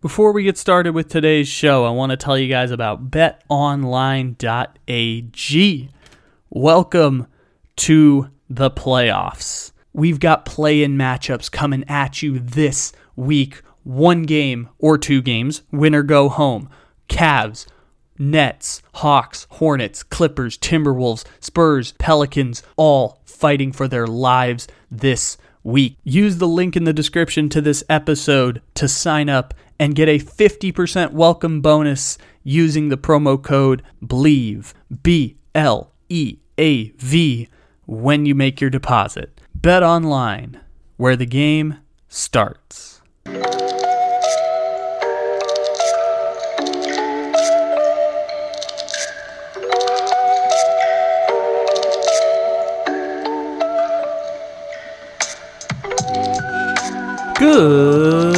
Before we get started with today's show, I want to tell you guys about betonline.ag. Welcome to the playoffs. We've got play in matchups coming at you this week. One game or two games, win or go home. Cavs, Nets, Hawks, Hornets, Clippers, Timberwolves, Spurs, Pelicans, all fighting for their lives this week. Use the link in the description to this episode to sign up and get a 50% welcome bonus using the promo code BLEAV, B L E A V, when you make your deposit. Bet online, where the game starts. Good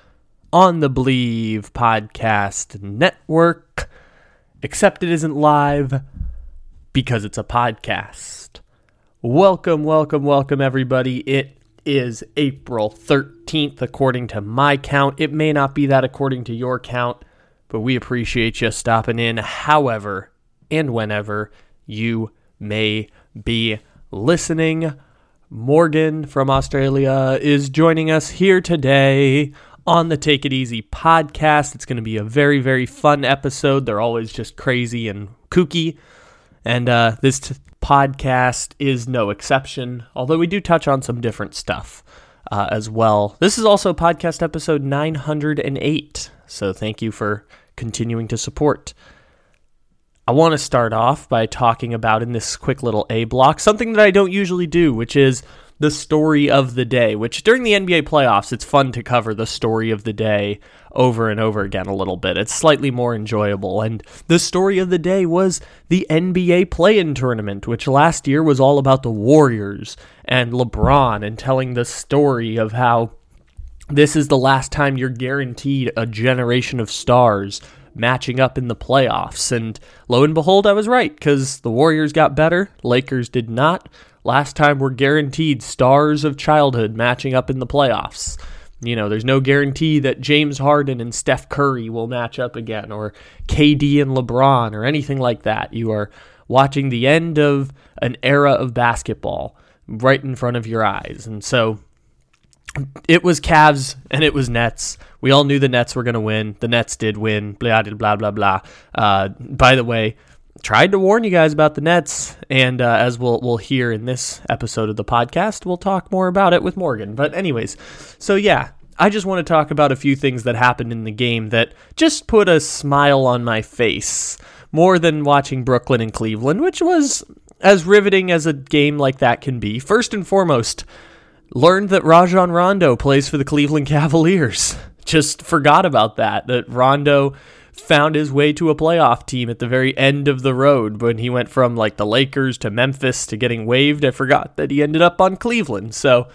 on the Bleav Podcast Network. Except it isn't live because it's a podcast. Welcome, welcome, welcome, everybody. It is April 13th, according to my count. It may not be that according to your count, but we appreciate you stopping in however and whenever you may be listening. Morgan from Australia is joining us here today on the Take It Easy podcast. It's going to be a very, very fun episode. They're always just crazy and kooky. And uh, this t- podcast is no exception, although we do touch on some different stuff uh, as well. This is also podcast episode 908. So thank you for continuing to support. I want to start off by talking about in this quick little A block something that I don't usually do, which is the story of the day, which during the NBA playoffs, it's fun to cover the story of the day over and over again a little bit. It's slightly more enjoyable. And the story of the day was the NBA play in tournament, which last year was all about the Warriors and LeBron and telling the story of how this is the last time you're guaranteed a generation of stars matching up in the playoffs. And lo and behold, I was right because the Warriors got better, Lakers did not. Last time we're guaranteed stars of childhood matching up in the playoffs. You know, there's no guarantee that James Harden and Steph Curry will match up again, or KD and LeBron, or anything like that. You are watching the end of an era of basketball right in front of your eyes. And so it was Cavs and it was Nets. We all knew the Nets were going to win. The Nets did win. Blah blah blah blah. Uh, by the way, tried to warn you guys about the Nets, and uh, as we'll we'll hear in this episode of the podcast, we'll talk more about it with Morgan. But anyways, so yeah, I just want to talk about a few things that happened in the game that just put a smile on my face more than watching Brooklyn and Cleveland, which was as riveting as a game like that can be. First and foremost learned that Rajon Rondo plays for the Cleveland Cavaliers. Just forgot about that, that Rondo found his way to a playoff team at the very end of the road when he went from like the Lakers to Memphis to getting waived. I forgot that he ended up on Cleveland. So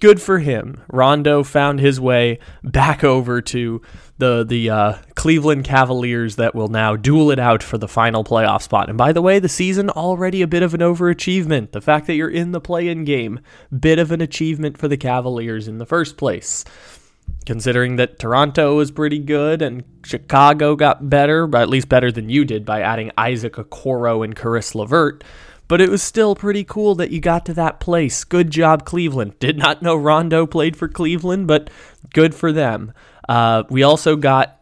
good for him. Rondo found his way back over to the the uh, Cleveland Cavaliers that will now duel it out for the final playoff spot. And by the way, the season already a bit of an overachievement. The fact that you're in the play-in game, bit of an achievement for the Cavaliers in the first place. Considering that Toronto was pretty good and Chicago got better, but at least better than you did by adding Isaac Okoro and Caris LeVert but it was still pretty cool that you got to that place. Good job, Cleveland. Did not know Rondo played for Cleveland, but good for them. Uh, we also got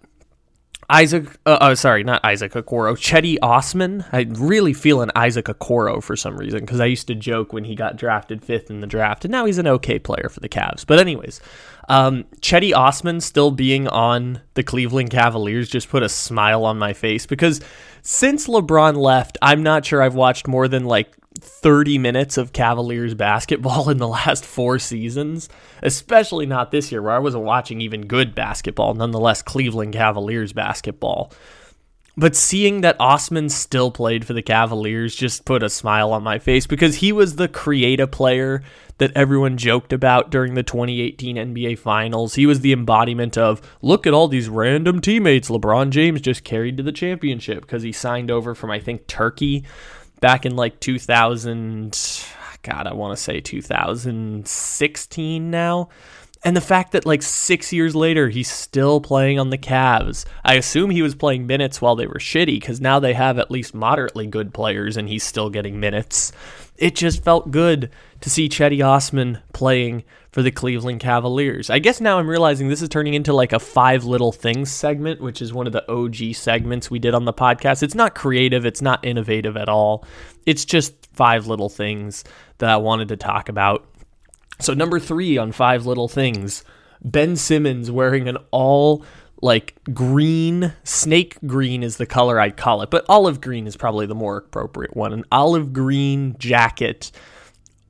Isaac, uh, oh, sorry, not Isaac Okoro, Cedi Osman. I really feel an Isaac Okoro for some reason because I used to joke when he got drafted fifth in the draft, and now he's an okay player for the Cavs. But, anyways, um, Cedi Osman still being on the Cleveland Cavaliers just put a smile on my face because since LeBron left, I'm not sure I've watched more than like 30 minutes of Cavaliers basketball in the last four seasons, especially not this year where I wasn't watching even good basketball, nonetheless, Cleveland Cavaliers basketball. But seeing that Osman still played for the Cavaliers just put a smile on my face because he was the creative player that everyone joked about during the 2018 NBA Finals. He was the embodiment of look at all these random teammates LeBron James just carried to the championship because he signed over from, I think, Turkey back in like 2000. God, I want to say 2016 now. And the fact that like six years later he's still playing on the Cavs. I assume he was playing minutes while they were shitty because now they have at least moderately good players and he's still getting minutes. It just felt good to see Cedi Osman playing for the Cleveland Cavaliers. I guess now I'm realizing this is turning into like a five little things segment, which is one of the OG segments we did on the podcast. It's not creative, it's not innovative at all. It's just five little things that I wanted to talk about so number three on five little things, Ben Simmons wearing an all like green, snake green is the color I'd call it, but olive green is probably the more appropriate one. An olive green jacket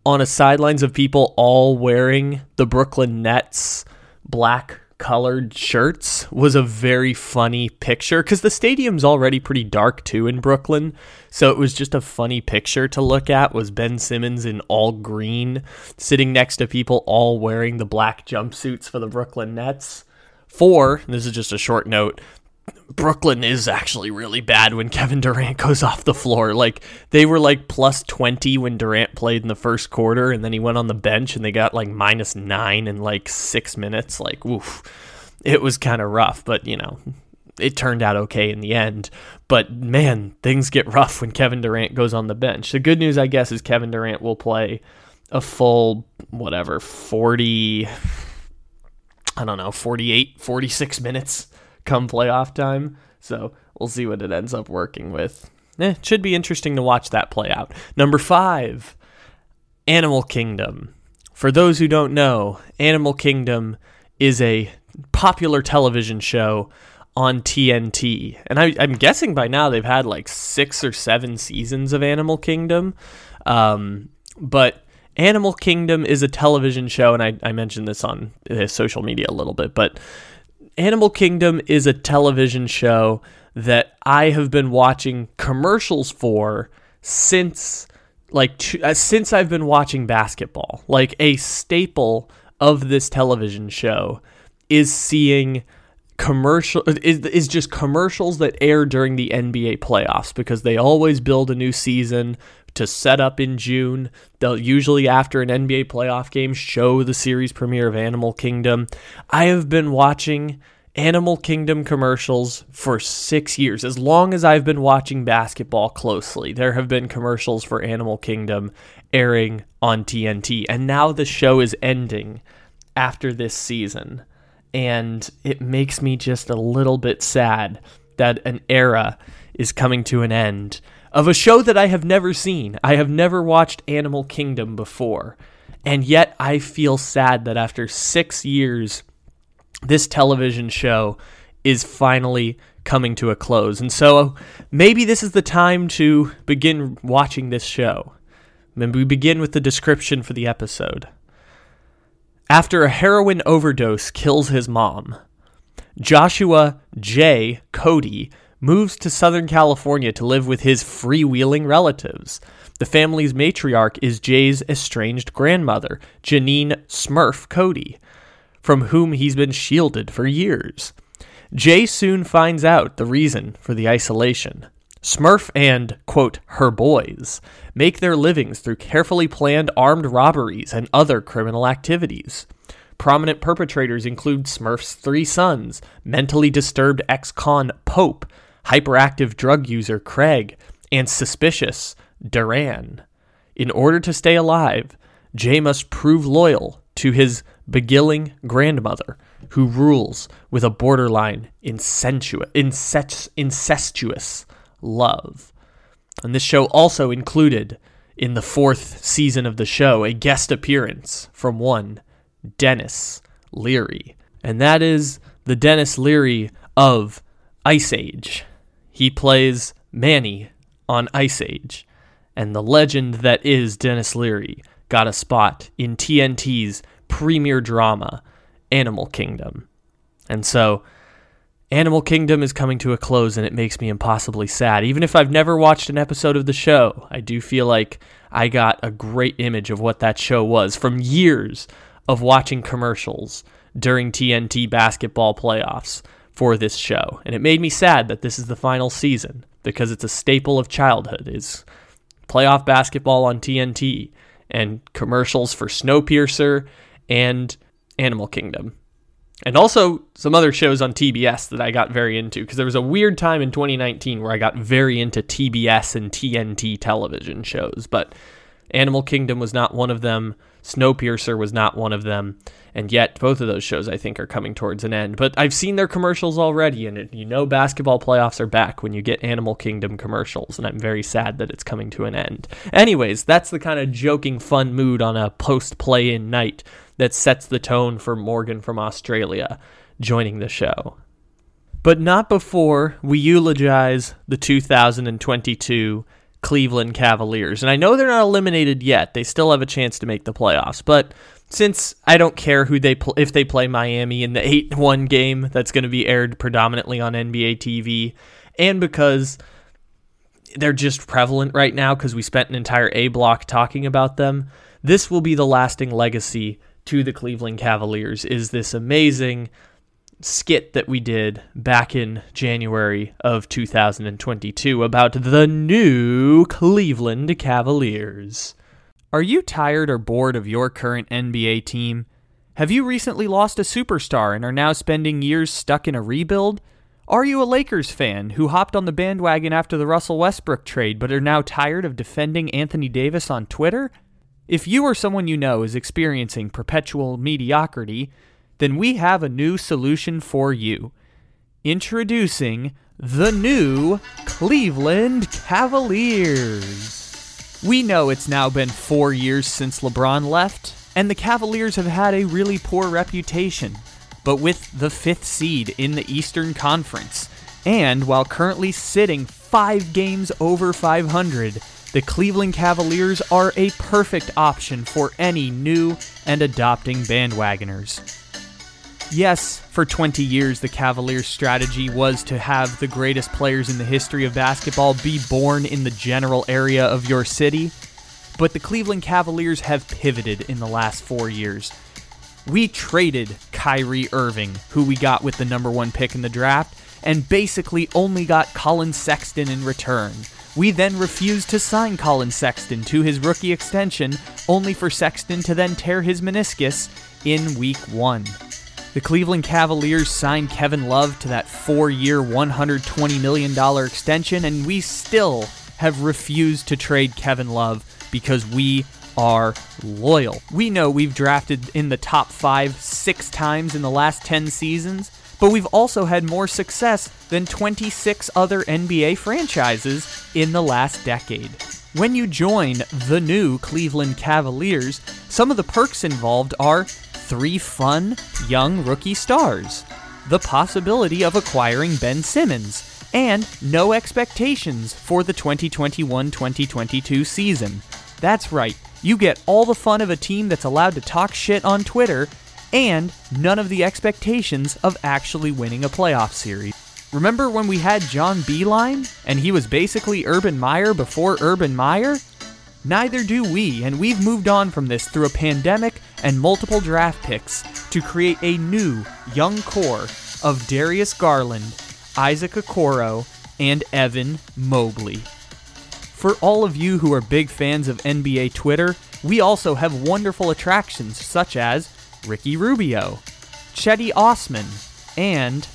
on a sidelines of people all wearing the Brooklyn Nets black colored shirts was a very funny picture because the stadium's already pretty dark too in Brooklyn. So it was just a funny picture to look at was Ben Simmons in all green sitting next to people all wearing the black jumpsuits for the Brooklyn Nets. Four, this is just a short note, Brooklyn is actually really bad when Kevin Durant goes off the floor. Like they were like plus 20 when Durant played in the first quarter and then he went on the bench and they got like minus 9 in like 6 minutes. Like oof. It was kind of rough, but you know, it turned out okay in the end. But man, things get rough when Kevin Durant goes on the bench. The good news I guess is Kevin Durant will play a full whatever 40 I don't know, 48 46 minutes come playoff time. So we'll see what it ends up working with. Eh, it should be interesting to watch that play out. Number five, Animal Kingdom. For those who don't know, Animal Kingdom is a popular television show on TNT. And I, am guessing by now they've had like six or seven seasons of Animal Kingdom. Um, but Animal Kingdom is a television show, and I, I mentioned this on uh, social media a little bit, but Animal Kingdom is a television show that I have been watching commercials for since like uh, since I've been watching basketball. Like a staple of this television show is seeing commercial is, is just commercials that air during the NBA playoffs because they always build a new season to set up in June. They'll usually after an NBA playoff game show the series premiere of Animal Kingdom. I have been watching Animal Kingdom commercials for 6 years. As long as I've been watching basketball closely, there have been commercials for Animal Kingdom airing on TNT. And now the show is ending after this season. And it makes me just a little bit sad that an era is coming to an end of a show that I have never seen. I have never watched Animal Kingdom before. And yet I feel sad that after six years, this television show is finally coming to a close. And so maybe this is the time to begin watching this show. And we begin with the description for the episode. After a heroin overdose kills his mom, Joshua J. Cody moves to Southern California to live with his freewheeling relatives. The family's matriarch is Jay's estranged grandmother, Janine Smurf Cody, from whom he's been shielded for years. Jay soon finds out the reason for the isolation. Smurf and, quote, her boys make their livings through carefully planned armed robberies and other criminal activities. Prominent perpetrators include Smurf's three sons, mentally disturbed ex con Pope, hyperactive drug user Craig, and suspicious Duran. In order to stay alive, Jay must prove loyal to his beguiling grandmother, who rules with a borderline incestuous, love. And this show also included, in the fourth season of the show, a guest appearance from one Denis Leary. And that is the Denis Leary of Ice Age. He plays Manny on Ice Age. and the legend that is Denis Leary got a spot in TNT's premier drama, Animal Kingdom. And so, Animal Kingdom is coming to a close and it makes me impossibly sad. Even if I've never watched an episode of the show, I do feel like I got a great image of what that show was from years of watching commercials during TNT basketball playoffs for this show. And it made me sad that this is the final season because it's a staple of childhood is playoff basketball on TNT and commercials for Snowpiercer and Animal Kingdom. And also some other shows on TBS that I got very into because there was a weird time in 2019 where I got very into TBS and TNT television shows, but Animal Kingdom was not one of them. Snowpiercer was not one of them. And yet, both of those shows I think are coming towards an end. But I've seen their commercials already, and you know basketball playoffs are back when you get Animal Kingdom commercials, and I'm very sad that it's coming to an end. Anyways, that's the kind of joking, fun mood on a post play in night that sets the tone for Morgan from Australia joining the show. But not before we eulogize the 2022 Cleveland Cavaliers. And I know they're not eliminated yet. They still have a chance to make the playoffs. But since I don't care who they pl- if they play Miami in the 8-1 game that's going to be aired predominantly on NBA TV and because they're just prevalent right now because we spent an entire A block talking about them, this will be the lasting legacy to the Cleveland Cavaliers is this amazing skit that we did back in January of 2022 about the new Cleveland Cavaliers. Are you tired or bored of your current NBA team? Have you recently lost a superstar and are now spending years stuck in a rebuild? Are you a Lakers fan who hopped on the bandwagon after the Russell Westbrook trade but are now tired of defending Anthony Davis on Twitter? If you or someone you know is experiencing perpetual mediocrity, then we have a new solution for you. Introducing the new Cleveland Cavaliers. We know it's now been four years since LeBron left, and the Cavaliers have had a really poor reputation. But with the fifth seed in the Eastern Conference, and while currently sitting five games over 500, the Cleveland Cavaliers are a perfect option for any new and adopting bandwagoners. Yes, for 20 years, the Cavaliers' strategy was to have the greatest players in the history of basketball be born in the general area of your city, but the Cleveland Cavaliers have pivoted in the last four years. We traded Kyrie Irving, who we got with the number one pick in the draft, and basically only got Collin Sexton in return. We then refused to sign Collin Sexton to his rookie extension, only for Sexton to then tear his meniscus in week one. The Cleveland Cavaliers signed Kevin Love to that four year, $120 million extension, and we still have refused to trade Kevin Love because we are loyal. We know we've drafted in the top five six times in the last 10 seasons, but we've also had more success than 26 other NBA franchises in the last decade. When you join the new Cleveland Cavaliers, some of the perks involved are three fun, young rookie stars, the possibility of acquiring Ben Simmons, and no expectations for the 2021 2022 season. That's right, you get all the fun of a team that's allowed to talk shit on Twitter, and none of the expectations of actually winning a playoff series. Remember when we had John Beilein, and he was basically Urban Meyer before Urban Meyer? Neither do we, and we've moved on from this through a pandemic and multiple draft picks to create a new young core of Darius Garland, Isaac Okoro, and Evan Mobley. For all of you who are big fans of NBA Twitter, we also have wonderful attractions such as Ricky Rubio, Cedi Osman, and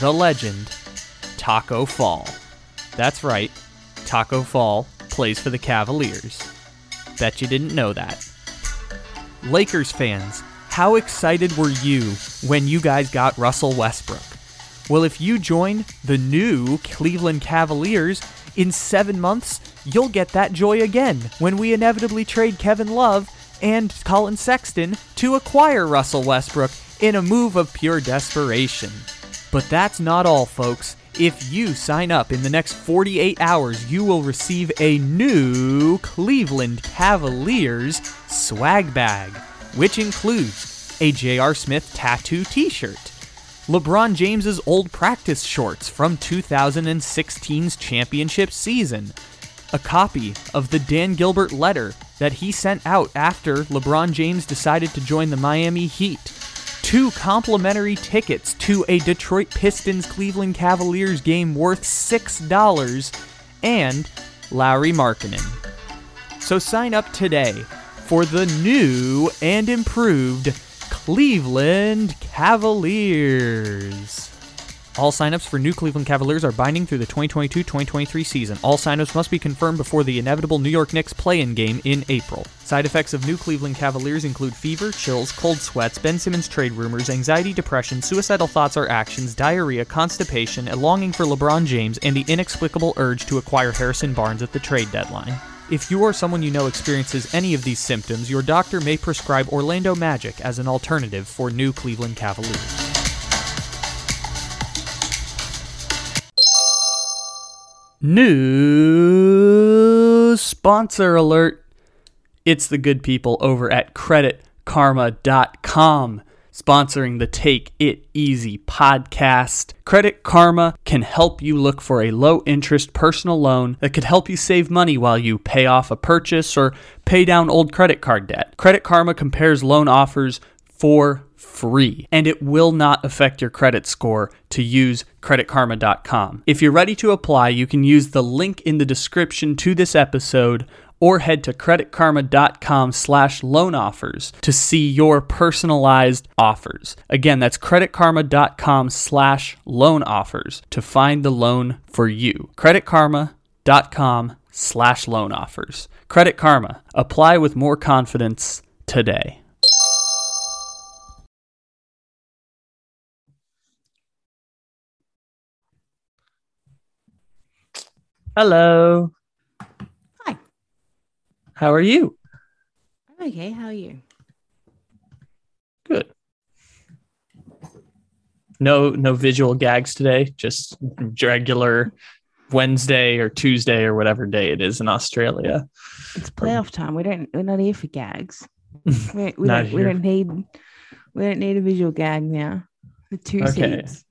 the legend, Taco Fall. That's right, Taco Fall plays for the Cavaliers. Bet you didn't know that. Lakers fans, how excited were you when you guys got Russell Westbrook? Well, if you join the new Cleveland Cavaliers in seven months, you'll get that joy again when we inevitably trade Kevin Love and Collin Sexton to acquire Russell Westbrook in a move of pure desperation. But that's not all, folks. If you sign up in the next 48 hours, you will receive a new Cleveland Cavaliers swag bag, which includes a J.R. Smith tattoo t shirt, LeBron James's old practice shorts from 2016's championship season, a copy of the Dan Gilbert letter that he sent out after LeBron James decided to join the Miami Heat two complimentary tickets to a Detroit Pistons Cleveland Cavaliers game worth $6, and Lauri Markkanen. So sign up today for the new and improved Cleveland Cavaliers. All signups for new Cleveland Cavaliers are binding through the 2022-2023 season. All signups must be confirmed before the inevitable New York Knicks play-in game in April. Side effects of new Cleveland Cavaliers include fever, chills, cold sweats, Ben Simmons trade rumors, anxiety, depression, suicidal thoughts or actions, diarrhea, constipation, a longing for LeBron James, and the inexplicable urge to acquire Harrison Barnes at the trade deadline. If you or someone you know experiences any of these symptoms, your doctor may prescribe Orlando Magic as an alternative for new Cleveland Cavaliers. New sponsor alert. It's the good people over at creditkarma.com sponsoring the Take It Easy podcast. Credit Karma can help you look for a low interest personal loan that could help you save money while you pay off a purchase or pay down old credit card debt. Credit Karma compares loan offers for free and it will not affect your credit score to use creditkarma.com. If you're ready to apply, you can use the link in the description to this episode or head to creditkarma.com slash loan offers to see your personalized offers. Again, that's creditkarma.com slash loan offers to find the loan for you. creditkarma.com slash loan offers. Credit Karma. Apply with more confidence today. Hello. Hi. How are you? I'm okay. How are you? Good. No no visual gags today, just regular Wednesday or Tuesday or whatever day it is in Australia. It's playoff time. We don't. We're not here for gags. We, we, don't, we don't need. We don't need a visual gag now. The two Okay. seats.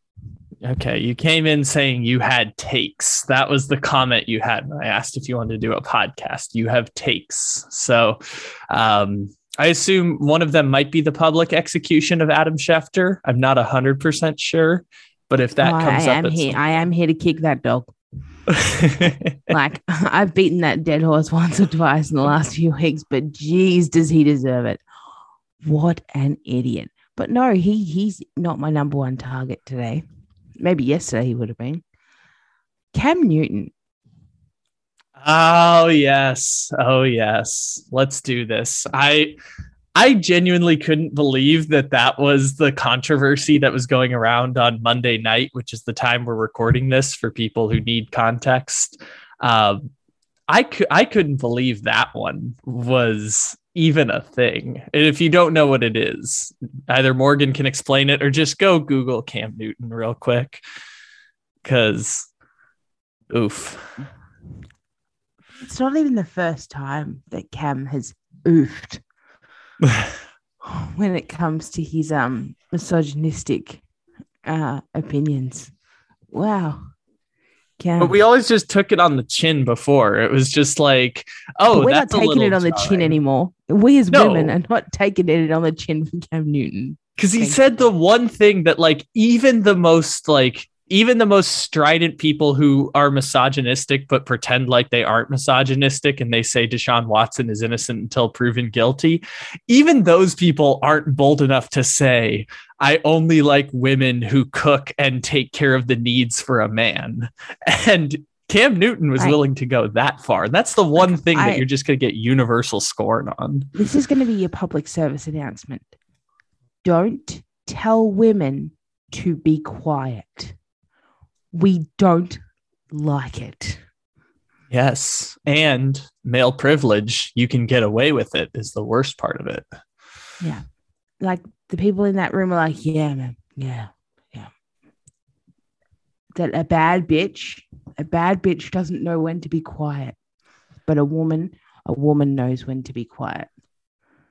Okay, you came in saying you had takes. That was the comment you had when I asked if you wanted to do a podcast. You have takes. So um, I assume one of them might be the public execution of Adam Schefter. I'm not 100% sure, but if that Oh, comes I up am here. some- I am here to kick that dog. Like I've beaten that dead horse once or twice in the last few weeks, but geez, does he deserve it? What an idiot! But no, he he's not my number one target today. Maybe yesterday he would have been. Cam Newton. Oh yes. Oh yes. Let's do this. I I genuinely couldn't believe that that was the controversy that was going around on Monday night, which is the time we're recording this for people who need context. Um, I cou- I couldn't believe that one was even a thing. And if you don't know what it is, either Morgan can explain it or just go Google Cam Newton real quick. Cause oof. It's not even the first time that Cam has oofed when it comes to his um misogynistic uh opinions. Wow. Cam. But we always just took it on the chin before. It was just like, oh, But we're not taking it on the chin anymore. We as No. women are not taking it on the chin for Cam Newton. because he said the one thing that like even the most like even the most strident people who are misogynistic but pretend like they aren't misogynistic and they say Deshaun Watson is innocent until proven guilty, even those people aren't bold enough to say, I only like women who cook and take care of the needs for a man. And Cam Newton was I- willing to go that far. That's the one thing I- that you're just going to get universal scorn on. This is going to be a public service announcement. Don't tell women to be quiet. We don't like it. Yes. And male privilege, you can get away with it, is the worst part of it. Yeah. Like the people in that room are like, yeah, man. Yeah. Yeah. that a bad bitch, a bad bitch doesn't know when to be quiet, but a woman, a woman knows when to be quiet.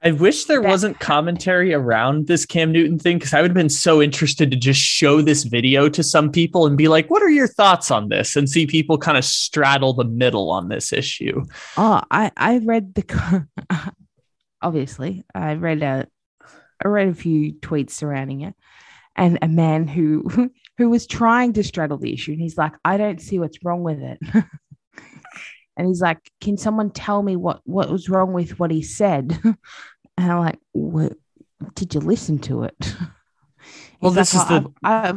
I wish there wasn't commentary around this Cam Newton thing because I would have been so interested to just show this video to some people and be like, what are your thoughts on this? And see people kind of straddle the middle on this issue. Oh, I I read the obviously I read a I read a few tweets surrounding it, and a man who who was trying to straddle the issue, and he's like, I don't see what's wrong with it, and he's like, Can someone tell me what what was wrong with what he said? And I'm like, what, Did you listen to it? Well, this like, is the- "Oh, I've,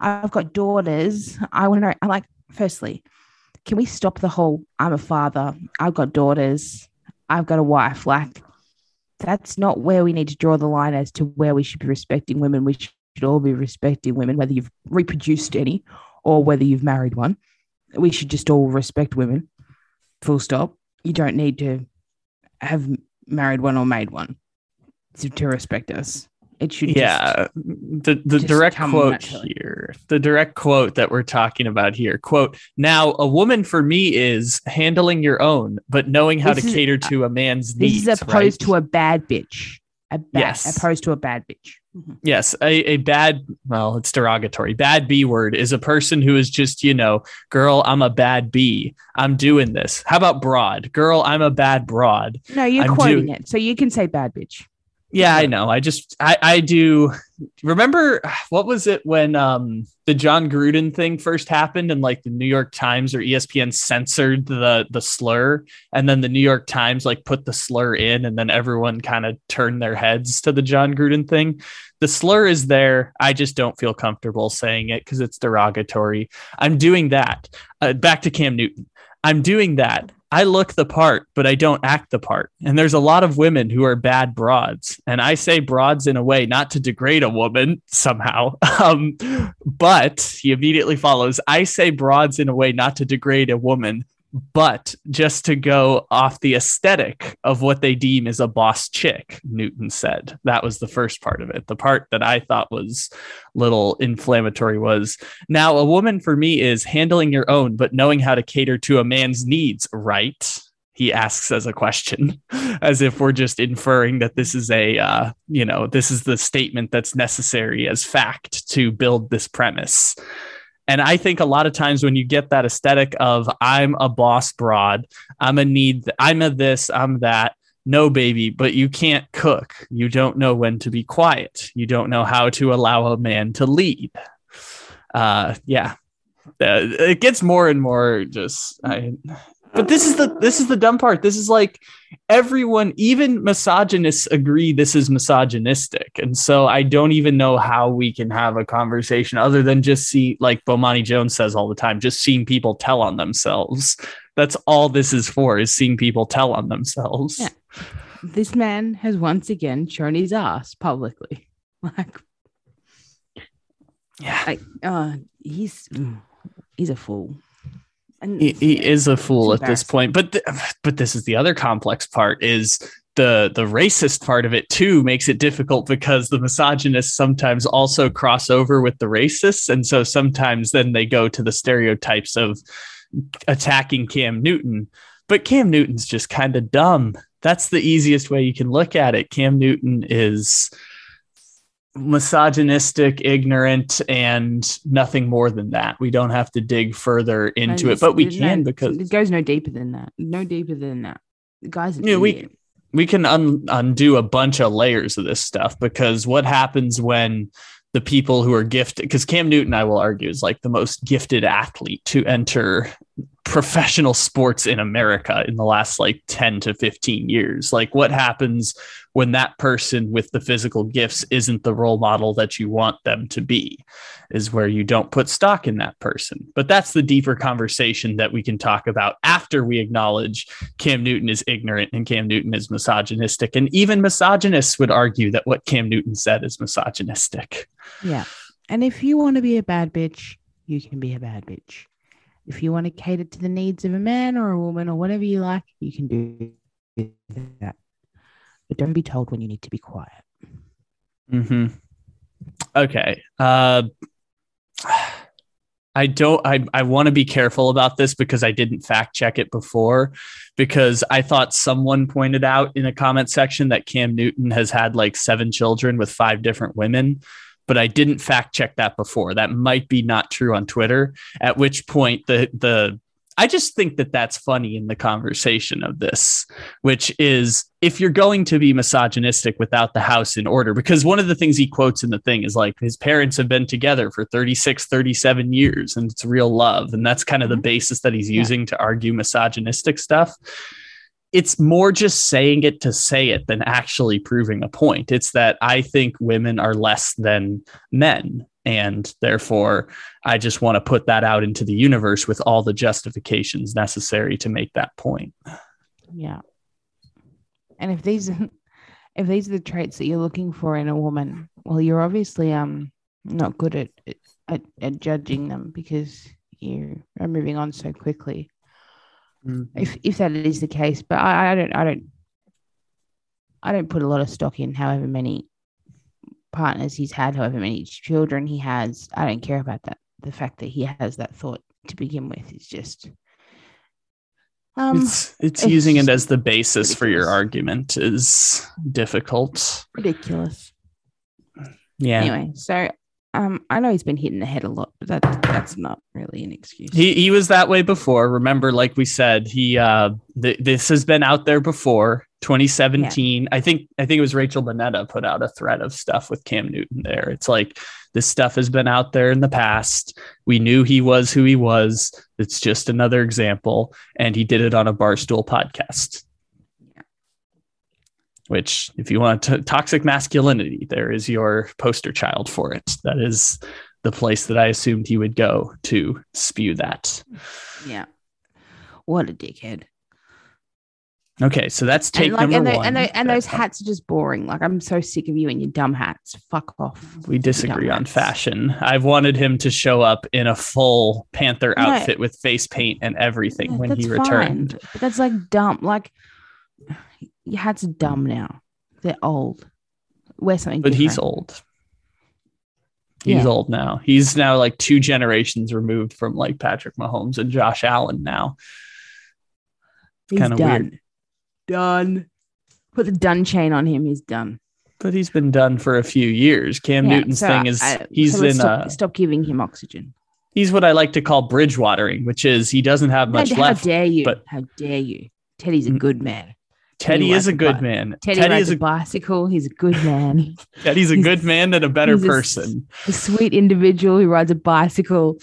I've I've got daughters. I want to know. I'm like, firstly, can we stop the whole I'm a father, I've got daughters, I've got a wife? Like, that's not where we need to draw the line as to where we should be respecting women. We should all be respecting women, whether you've reproduced any or whether you've married one. We should just all respect women. Full stop. You don't need to have married one or made one to, to respect us. It should just- yeah the the just direct quote naturally. here the direct quote that we're talking about here quote now a woman for me is handling your own but knowing how This to is- cater to a man's this needs is opposed right? to a bad bitch. A bad, Yes. opposed to a bad bitch. Mhm. yes a, a bad well it's derogatory bad b word is a person who is just you know girl i'm a bad b i'm doing this how about broad girl i'm a bad broad No, you're I'm quoting doing- it, so you can say bad bitch. Yeah, I know. I just I I do remember what was it when um the Jon Gruden thing first happened and like the New York Times or ESPN censored the the slur and then the New York Times like put the slur in and then everyone kind of turned their heads to the Jon Gruden thing. The slur is there. I just don't feel comfortable saying it cuz it's derogatory. I'm doing that. Uh, back to Cam Newton. I'm doing that. I look the part, but I don't act the part. And there's a lot of women who are bad broads. And I say broads in a way not to degrade a woman somehow. Um, but he immediately follows I say broads in a way not to degrade a woman, but just to go off the aesthetic of what they deem as a boss chick, Newton said. That was the first part of it. The part that I thought was little inflammatory was now a woman for me is handling your own, but knowing how to cater to a man's needs, right? He asks as a question, as if we're just inferring that this is a, uh, you know, this is the statement that's necessary as fact to build this premise. And I think a lot of times when you get that aesthetic of I'm a boss broad, I'm a need, I'm a this, I'm that. No, baby, but you can't cook. You don't know when to be quiet. You don't know how to allow a man to lead. Uh, yeah, Uh, it gets more and more just. I, but this is the this is the dumb part. This is like everyone, even misogynists, agree this is misogynistic, and so I don't even know how we can have a conversation other than just see, like Bomani Jones says all the time, just seeing people tell on themselves. That's all this is for, is seeing people tell on themselves. Yeah. This man has once again shown his ass publicly. Like, Yeah. like uh, he's he's a fool. And he, he is a fool at this point but th- but this is the other complex part is the the racist part of it too makes it difficult because the misogynists sometimes also cross over with the racists. And so sometimes then they go to the stereotypes of attacking Cam Newton. But Cam Newton's just kind of dumb. That's the easiest way you can look at it. Cam Newton is misogynistic, ignorant, and nothing more than that. We don't have to dig further into it, but we can no- because it goes no deeper than that. No deeper than that. The guy's Yeah, we- we can un- undo a bunch of layers of this stuff because what happens when the people who are gifted because Cam Newton I will argue is like the most gifted athlete to enter professional sports in America in the last like 10 to 15 years like what happens when that person with the physical gifts isn't the role model that you want them to be is where you don't put stock in that person but that's the deeper conversation that we can talk about after we acknowledge Cam Newton is ignorant and Cam Newton is misogynistic. And even misogynists would argue that what Cam Newton said is misogynistic. Yeah. And if you want to be a bad bitch, you can be a bad bitch. If you want to cater to the needs of a man or a woman or whatever you like, you can do that. But don't be told when you need to be quiet. Mm-hmm. Okay. Uh, I don't I, I want to be careful about this because I didn't fact check it before because I thought someone pointed out in a comment section that Cam Newton has had like seven children with five different women but I didn't fact check that before. That might be not true on Twitter. At which point the the I just think that that's funny in the conversation of this, which is if you're going to be misogynistic without the house in order, because one of the things he quotes in the thing is like his parents have been together for 36, 37 years and it's real love. And that's kind of the mm-hmm. basis that he's using yeah. to argue misogynistic stuff. It's more just saying it to say it than actually proving a point. It's that I think women are less than men and therefore, I just want to put that out into the universe with all the justifications necessary to make that point. Yeah. And if these if these are the traits that you're looking for in a woman, well, you're obviously um not good at at, at judging them because you are moving on so quickly. Mm-hmm. If if that is the case, but I, I don't I don't I don't put a lot of stock in however many partners he's had, however many children he has. I don't care about that. The fact that he has that thought to begin with is just. Um, it's, it's, it's using it as the basis ridiculous. for your argument is difficult. Ridiculous. Yeah. Anyway, so um, I know he's been hit in the head a lot, but that that's not really an excuse. He he was that way before. Remember, like we said, he uh, th- this has been out there before. 2017. Yeah. I think I think it was Rachel Bonnetta put out a thread of stuff with Cam Newton there. It's like this stuff has been out there in the past. We knew he was who he was. It's just another example. And he did it on a Barstool podcast. Which, if you want to, toxic masculinity, there is your poster child for it. That is the place that I assumed he would go to spew that. Yeah. What a dickhead. Okay, so that's take and like, number and one. And, and those hats are just boring. Like I'm so sick of you and your dumb hats. Fuck off. We disagree on hats. fashion. I've wanted him to show up in a full Panther no, outfit with face paint and everything when he returned. That's like dumb. Like your hats are dumb now. They're old. Wear something. But different. he's old. He's yeah. old now. He's now like two generations removed from like Patrick Mahomes and Josh Allen now. Kind of weird done. Put the done chain on him. He's done. But he's been done for a few years. Cam yeah, Newton's so thing is I, he's so in stop, stop giving him oxygen. He's what I like to call bridge watering, which is he doesn't have much how, left. How dare you? But how dare you? Teddy's a mm. good man. Teddy, Teddy is a good man. Teddy, Teddy rides is a bicycle. He's a good man. Teddy's a good man and a better person. A, a sweet individual who rides a bicycle,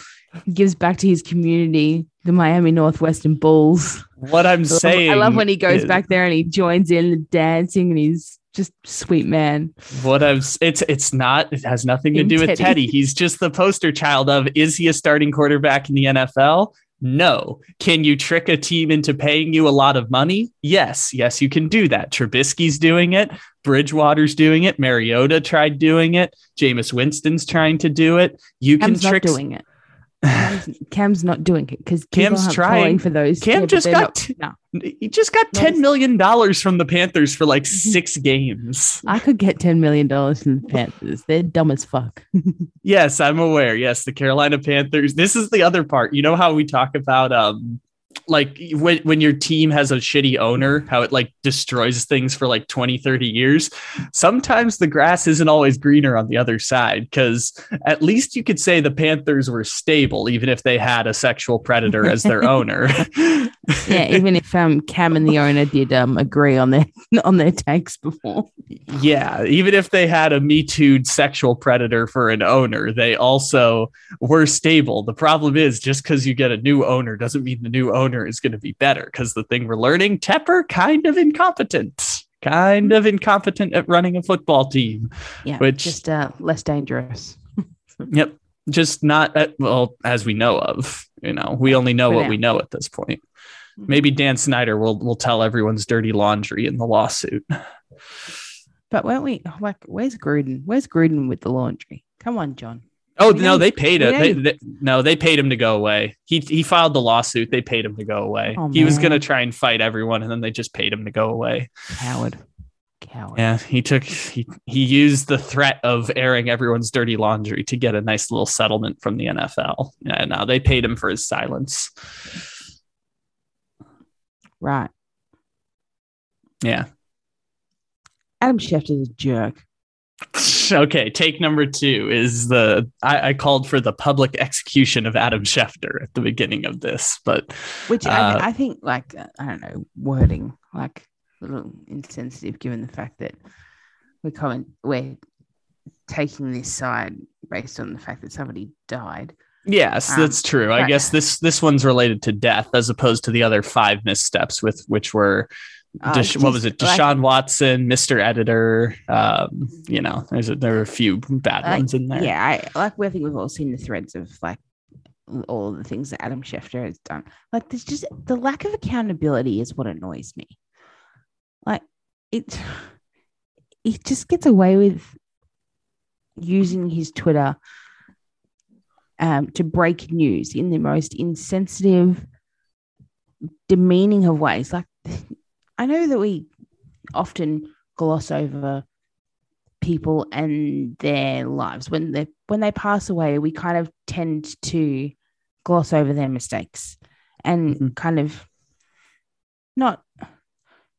gives back to his community, the Miami Northwestern Bulls. What I'm saying, I love when he goes is, back there and he joins in the dancing, and he's just sweet man. What I'm, it's it's not. It has nothing to do Teddy. with Teddy. He's just the poster child of. Is he a starting quarterback in the NFL? No. Can you trick a team into paying you a lot of money? Yes. Yes, you can do that. Trubisky's doing it. Bridgewater's doing it. Mariota tried doing it. Jameis Winston's trying to do it. You can trick. doing it. Cam's, not doing it because Cam's trying for those. Cam yeah, just got not, no. he just got ten million dollars from the Panthers for like mm-hmm. six games. I could get ten million dollars from the Panthers. They're dumb as fuck. yes, I'm aware. Yes, the Carolina Panthers. This is the other part. You know how we talk about um like when, when your team has a shitty owner how it like destroys things for like 20 30 years sometimes the grass isn't always greener on the other side because at least you could say the panthers were stable even if they had a sexual predator as their owner. Yeah even if um cam and the owner did um agree on their on their takes before. Yeah even if they had a me too sexual predator for an owner they also were stable. The problem is just because you get a new owner doesn't mean the new owner is going to be better because the thing we're learning, Tepper kind of incompetent, kind of incompetent at running a football team. Yeah, which just uh, less dangerous. yep, just not at, well as we know of. You know, we only know For what now. we know at this point. Mm-hmm. Maybe Dan Snyder will will tell everyone's dirty laundry in the lawsuit. But weren't we like, where's Gruden? Where's Gruden with the laundry? Come on, Jon. Oh no, they paid it. They, they, no, they paid him to go away. He he filed the lawsuit. They paid him to go away. Oh, he was gonna try and fight everyone, and then they just paid him to go away. Coward, Coward. Yeah, he took he he used the threat of airing everyone's dirty laundry to get a nice little settlement from the NFL. Yeah, now they paid him for his silence. Right. Yeah. Adam Schefter's a jerk. Okay, take number two is the I, I, called for the public execution of Adam Schefter at the beginning of this, but which uh, I, I, think like I don't know wording like a little insensitive given the fact that we're coming we're taking this side based on the fact that somebody died. Yes, um, that's true. I guess this this one's related to death as opposed to the other five missteps with which were uh, Desha- what was it? Deshaun Watson, Mr. Editor. Um, you know, there's a, there are a few bad like, ones in there. Yeah, I like. I think we've all seen the threads of like all the things that Adam Schefter has done. Like, there's just the lack of accountability is what annoys me. Like, it, he just gets away with using his Twitter um, to break news in the most insensitive, demeaning of ways. Like, I know that we often gloss over people and their lives when they when they pass away. We kind of tend to gloss over their mistakes and mm-hmm. kind of not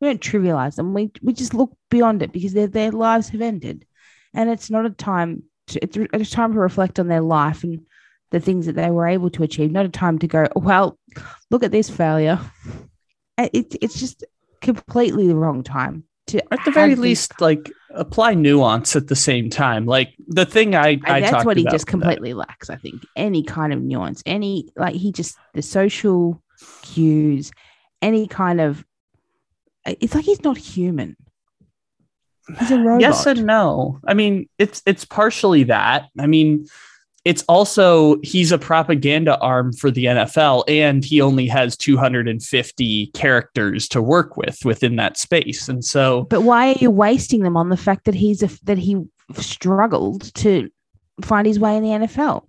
we don't trivialize them. We we just look beyond it because their their lives have ended, and it's not a time. To, it's, a time to reflect on their life and the things that they were able to achieve. Not a time to go, well, look at this failure. It, it's just completely the wrong time to at the very least like apply nuance at the same time. Like the thing i, I that's what he just completely that. lacks i think. Any kind of nuance any like he just the social cues any kind of uh, it's like he's not human. He's a robot yes and no. I mean it's it's partially that. I mean it's also he's a propaganda arm for the NFL and he only has 250 characters to work with within that space. And so but why are you wasting them on the fact that he's a, that he struggled to find his way in the NFL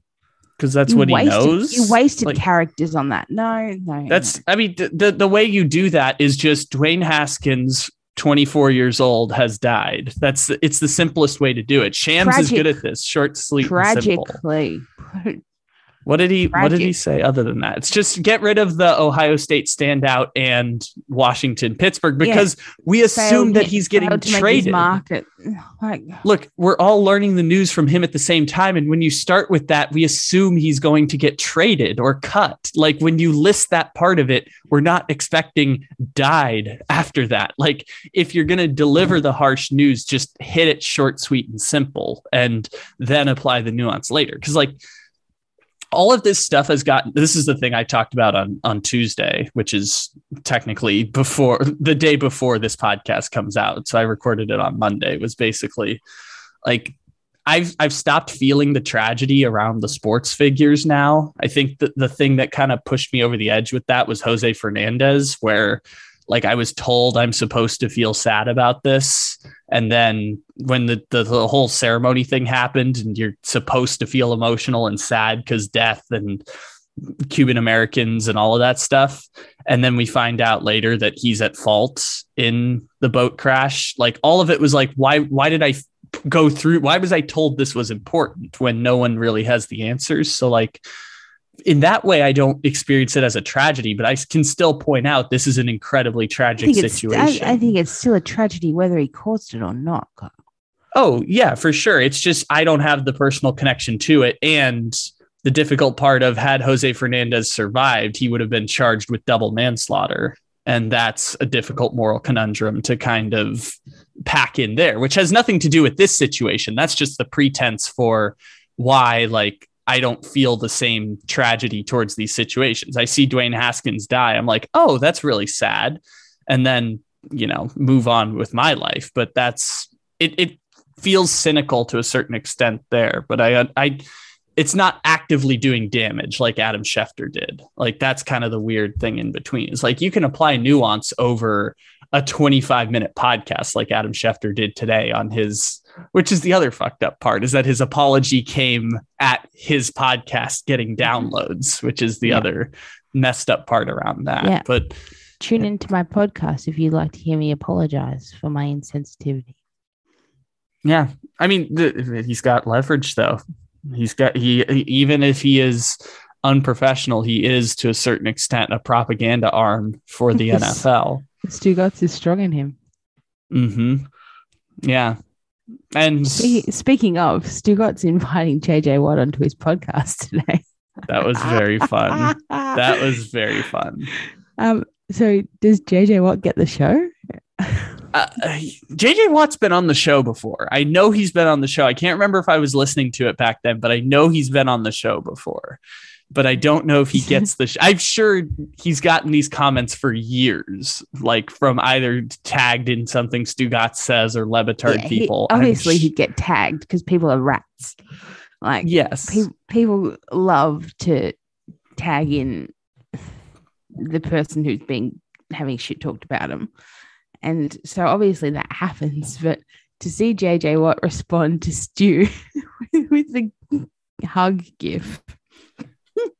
because that's you what wasted, he knows? you wasted like, characters on that. No no that's no. I mean the the way you do that is just Dwayne Haskins 24 years old has died. That's it's the simplest way to do it. Shams Tragic, is good at this. Short, sleep, tragically. What did he Tragic. What did he say other than that? It's just get rid of the Ohio State standout and Washington Pittsburgh because yeah. we assume that he's getting traded. Market. Like, Look, we're all learning the news from him at the same time, and when you start with that, we assume he's going to get traded or cut. Like when you list that part of it, we're not expecting died after that. Like if you're going to deliver the harsh news, just hit it short, sweet, and simple, and then apply the nuance later. Because like all of this stuff has gotten this is the thing i talked about on on tuesday which is technically before the day before this podcast comes out. So i recorded it on monday. It was basically like i've i've stopped feeling the tragedy around the sports figures now. I think that the thing that kind of pushed me over the edge with that was jose fernandez where like I was told I'm supposed to feel sad about this. And then when the, the, the whole ceremony thing happened and you're supposed to feel emotional and sad because death and Cuban Americans and all of that stuff. And then we find out later that he's at fault in the boat crash. Like all of it was like, why, why did I go through? Why was I told this was important when no one really has the answers? So like, in that way, I don't experience it as a tragedy, but I can still point out this is an incredibly tragic situation. I, I, think it's still a tragedy whether he caused it or not. Oh, yeah, for sure. It's just I don't have the personal connection to it. And the difficult part of had Jose Fernandez survived, he would have been charged with double manslaughter. And that's a difficult moral conundrum to kind of pack in there, which has nothing to do with this situation. That's just the pretense for why, like, I don't feel the same tragedy towards these situations. I see Dwayne Haskins die. I'm like, oh, that's really sad. And then, you know, move on with my life. But that's it, it feels cynical to a certain extent there. But I, I, it's not actively doing damage like Adam Schefter did. Like that's kind of the weird thing in between. It's like you can apply nuance over a 25 minute podcast like Adam Schefter did today on his which is the other fucked up part is that his apology came at his podcast getting downloads, which is the yeah. other messed up part around that. Yeah. But tune into my podcast if you'd like to hear me apologize for my insensitivity. Yeah, I mean, th- he's got leverage though. He's got he even if he is unprofessional, he is to a certain extent a propaganda arm for the NFL. Stu Stugotz is strong in him. hmm Yeah, and Speaking, of, Stugotz inviting JJ Watt onto his podcast today. that was very fun. That was very fun. um. So does JJ Watt get the show? Uh, JJ Watt's been on the show before. I know he's been on the show. I can't remember if I was listening to it back then, but I know he's been on the show before. But I don't know if he gets the. Sh- I'm sure he's gotten these comments for years, like from either tagged in something Stugotz says or Le Batard Yeah, people. I'm obviously, sh- he'd get tagged because people are rats. Like yes, pe- people love to tag in the person who's been having shit talked about them. And so obviously that happens, but to see JJ Watt respond to Stu with the hug gif.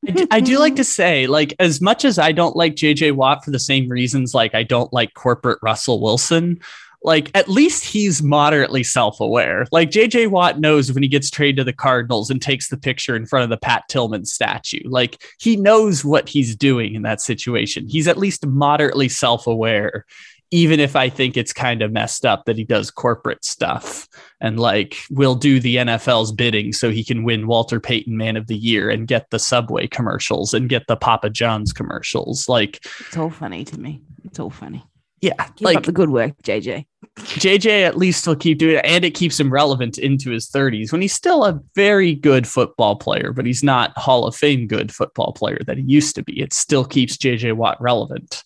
I do, I do like to say, like, as much as I don't like JJ Watt for the same reasons, like I don't like corporate Russell Wilson, like at least he's moderately self-aware. Like JJ Watt knows when he gets traded to the Cardinals and takes the picture in front of the Pat Tillman statue. Like he knows what he's doing in that situation. He's at least moderately self-aware, even if I think it's kind of messed up that he does corporate stuff and like will do the NFL's bidding so he can win Walter Payton Man of the Year and get the Subway commercials and get the Papa John's commercials. Like, It's all funny to me. It's all funny. yeah, Keep like up the good work, JJ. JJ at least will keep doing it and it keeps him relevant into his 30s when he's still a very good football player, but he's not Hall of Fame good football player that he used to be. It still keeps JJ Watt relevant.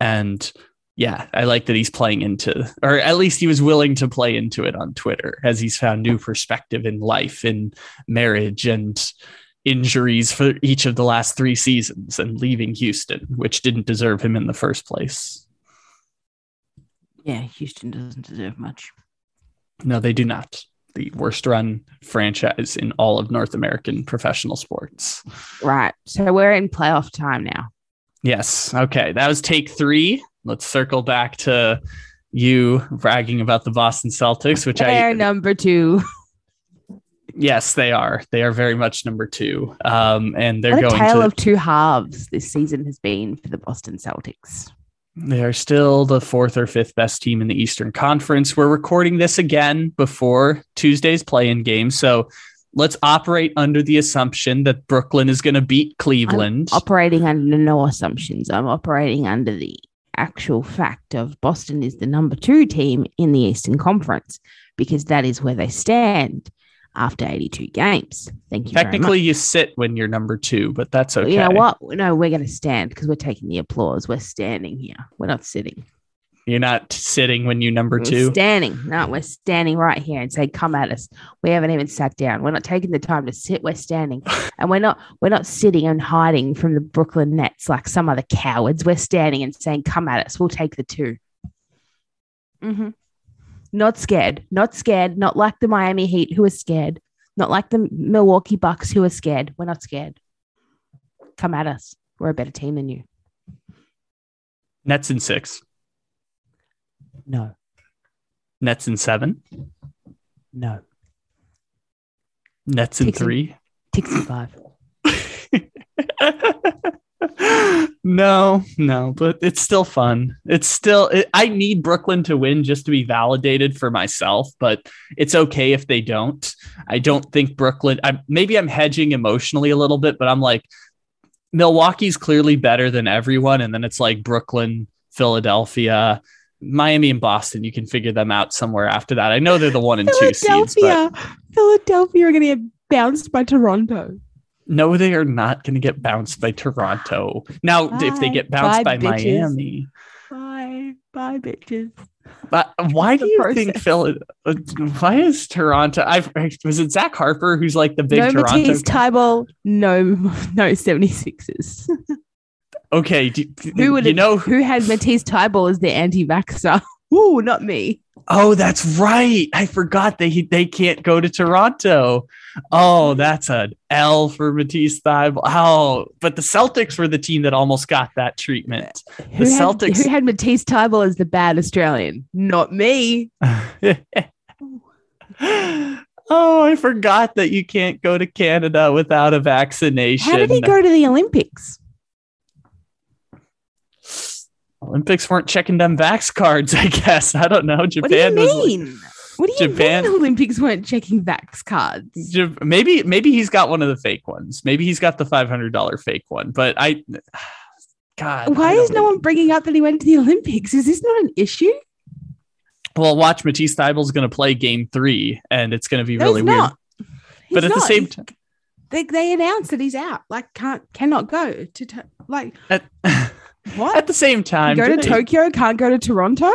And yeah, I like that he's playing into, or at least he was willing to play into it on Twitter as he's found new perspective in life, in marriage, and injuries for each of the last three seasons and leaving Houston, which didn't deserve him in the first place. Yeah, Houston doesn't deserve much. No, they do not. The worst run franchise in all of North American professional sports. Right. So we're in playoff time now. Yes. Okay. That was take three. Let's circle back to you bragging about the Boston Celtics, which They're I number two. yes, they are. They are very much number two. Um, and they're What a going tale to of two halves this season has been for the Boston Celtics. They are still the fourth or fifth best team in the Eastern Conference. We're recording this again before Tuesday's play-in game, so let's operate under the assumption that Brooklyn is going to beat Cleveland. Operating under no assumptions. I'm operating under the actual fact of Boston is the number two team in the Eastern Conference because that is where they stand after 82 games. Thank you. very much. Technically, you sit when you're number two, but that's okay. You know what? No, we're going to stand because we're taking the applause. We're standing here. We're not sitting. You're not sitting when you number We're two. standing. No, we're standing right here and say, "Come at us." We haven't even sat down. We're not taking the time to sit. We're standing, and we're not. We're not sitting and hiding from the Brooklyn Nets like some other cowards. We're standing and saying, "Come at us. We'll take the 2 Mm-hmm. Not scared. Not scared. Not like the Miami Heat who are scared. Not like the Milwaukee Bucks who are scared. We're not scared. Come at us. We're a better team than you. Nets in six. No. Nets in seven. No. Nets in Takes three. Tixie five. no, no, but it's still fun. It's still, it, I need Brooklyn to win just to be validated for myself, but it's okay if they don't. I don't think Brooklyn, I, maybe I'm hedging emotionally a little bit, but I'm like, Milwaukee's clearly better than everyone. And then it's like Brooklyn, Philadelphia, Miami, and Boston. You can figure them out somewhere after that. I know they're the one and two seeds, but Philadelphia are going to get bounced by Toronto. No, they are not going to get bounced by Toronto. Now, if they get bounced Bye, by bitches. Miami, Bye, bye, bitches. but why do you process. think Phil? uh, Why is Toronto? I've was it Zach Harper who's like the big no Toronto? Matisse Thybulle, no, no 76ers. okay, do, Who would you know? Who had Matisse Thybulle as the anti-vaxxer? Ooh, not me. Oh, that's right. I forgot they they can't go to Toronto. Oh, that's an L for Matisse Thybulle. Oh, but the Celtics were the team that almost got that treatment. Who The had, Celtics- Who had Matisse Thybulle as the bad Australian? Not me. Oh, I forgot that you can't go to Canada without a vaccination. How did he go to the Olympics? Olympics weren't checking them vax cards, I guess. I don't know. Japan what do you mean? what do you Japan- mean Olympics weren't checking vax cards? Maybe maybe he's got one of the fake ones. Maybe he's got the five hundred dollar fake one. But I, God, Why I is no one bringing up that he went to the Olympics? Is this not an issue? Well, watch Matisse Thybulle's going to play Game Three, and it's going to be No, really weird. not. But He's at the same time, they, they announced that he's out. Like can't cannot go to to- like at, what? at the same time, go to Tokyo, can't go to Toronto.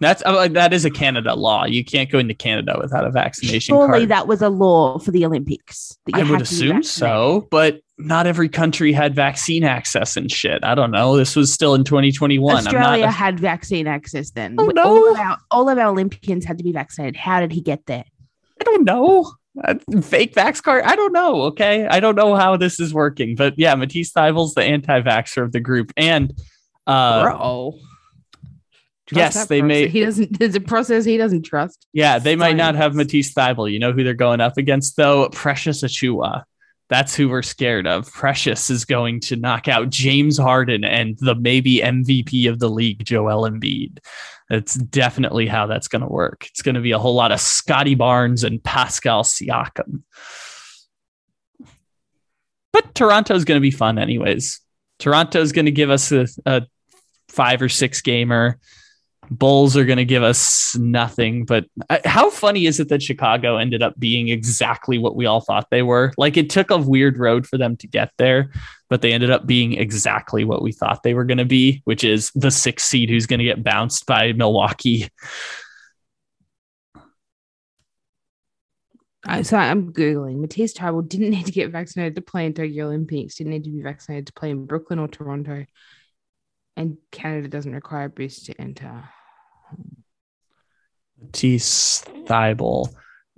That's uh, that is a Canada law. You can't go into Canada without a vaccination Surely card. that was a law for the Olympics. I would had to be assume so, but not every country had vaccine access and shit. I don't know. This was still in 2021. Australia I'm not. had vaccine access then. Oh, no. all, of our, all of our Olympians had to be vaccinated. How did he get there? I don't know. Uh, fake vax card. I don't know. Okay, I don't know how this is working, but yeah, Matisse Thybulle's the anti-vaxxer of the group, and uh, Bro. Trust yes, they process. may- He doesn't. There's a process he doesn't trust. yeah, they might not have Science. Matisse Thybulle. You know who they're going up against though? Precious Achiuwa. That's who we're scared of. Precious is going to knock out James Harden and the maybe MVP of the league, Joel Embiid. That's definitely how that's going to work. It's going to be a whole lot of Scottie Barnes and Pascal Siakam. But Toronto's going to be fun, anyways. Toronto's going to give us a, a five or six gamer. Bulls are going to give us nothing. But uh, how funny is it that Chicago ended up being exactly what we all thought they were? Like it took a weird road for them to get there, but they ended up being exactly what we thought they were going to be, which is the sixth seed who's going to get bounced by Milwaukee. So I'm googling. Matisse Thybulle didn't need to get vaccinated to play in Tokyo Olympics. Didn't need to be vaccinated to play in Brooklyn or Toronto. And Canada doesn't require boost to enter. Matisse Thybulle.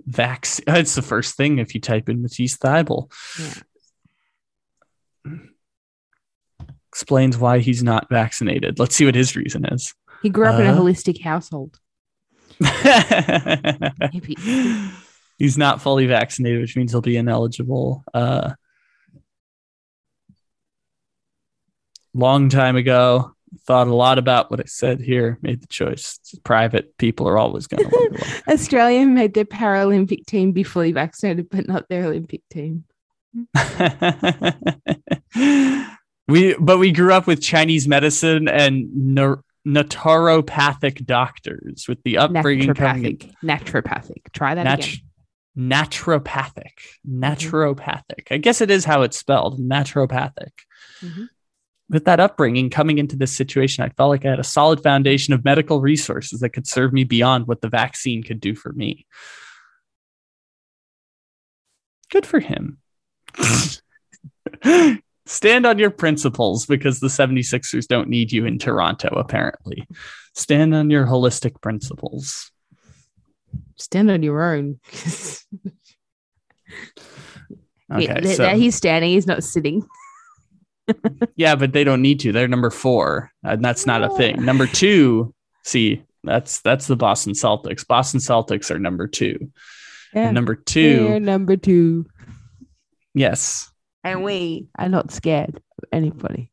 Vax. It's the first thing if you type in Matisse Thybulle. Yeah. Explains why he's not vaccinated. Let's see what his reason is. He grew up in a Uh. holistic household. He's not fully vaccinated, which means he'll be ineligible. Uh, long time ago, thought a lot about what I said here, made the choice. It's private. People are always going to. Australia made their Paralympic team be fully vaccinated, but not their Olympic team. we but we grew up with Chinese medicine and neur- naturopathic doctors with the upbringing coming Naturopathic. Naturopathic. Try that Nat- again. naturopathic naturopathic i guess it is how it's spelled naturopathic Mhm. With that upbringing coming into this situation i felt like i had a solid foundation of medical resources that could serve me beyond what the vaccine could do for me good for him stand on your principles because the 76ers don't need you in toronto apparently stand on your holistic principles Stand on your own. okay Yeah, so- he's standing. He's not sitting. Yeah, but they don't need to. They're number four, and that's not a thing. Number two, see, that's that's the Boston Celtics. Boston Celtics are number two. Yeah. And number We're two, number two. yes, And we are not scared of anybody.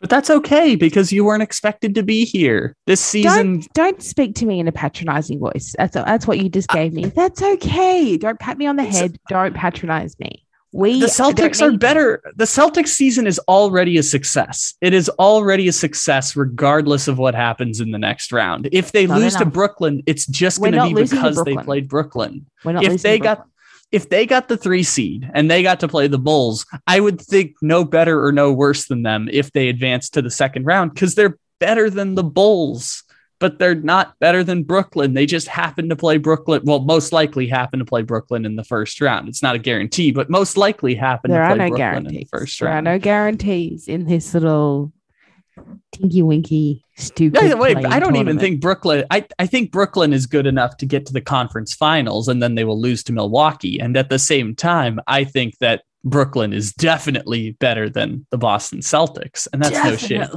but that's okay because you weren't expected to be here this season. Don't don't speak to me in a patronizing voice. That's that's what you just gave me. That's okay. Don't pat me on the It's- head. Don't patronize me. We The Celtics are better. The Celtics season is already a success. It is already a success, regardless of what happens in the next round. If they Not lose to. Brooklyn, it's just going to be because they played Brooklyn. If they got Brooklyn. if they got the three seed and they got to play the Bulls, I would think no better or no worse than them if they advanced to the second round because they're better than the Bulls, but they're not better than Brooklyn. They just happen to play Brooklyn. Well, most likely happen to play Brooklyn in the first round. It's not a guarantee, but most likely happen there to are play no Brooklyn in the guarantees. first There are round. no guarantees in this little tinky winky stupid. Wait, playing I don't even think Brooklyn. I, I think Brooklyn is good enough to get to the conference finals, and then they will lose to Milwaukee. And at the same time, I think that Brooklyn is definitely better than the Boston Celtics, and that's no shit.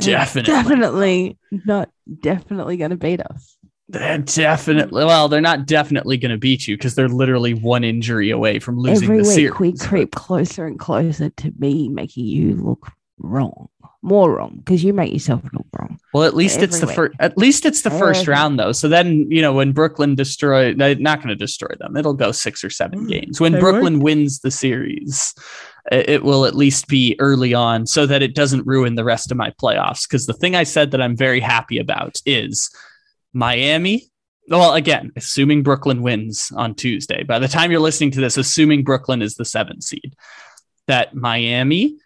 Definitely, Definitely. not definitely going to beat us. They're definitely well, they're not definitely going to beat you because they're literally one injury away from losing Every the week series. we creep closer and closer to me making you look wrong, more wrong, because you make yourself look wrong. Well, at least it's the first. At least it's the first round, though. So then, you know, when Brooklyn destroy, they're not going to destroy them. It'll go six or seven Mm, games. When Brooklyn wins the series, it, will at least be early on, so that it doesn't ruin the rest of my playoffs. Because the thing I said that I'm very happy about is Miami. Well, again, assuming Brooklyn wins on Tuesday. By the time you're listening to this, assuming Brooklyn is the seventh seed, that Miami,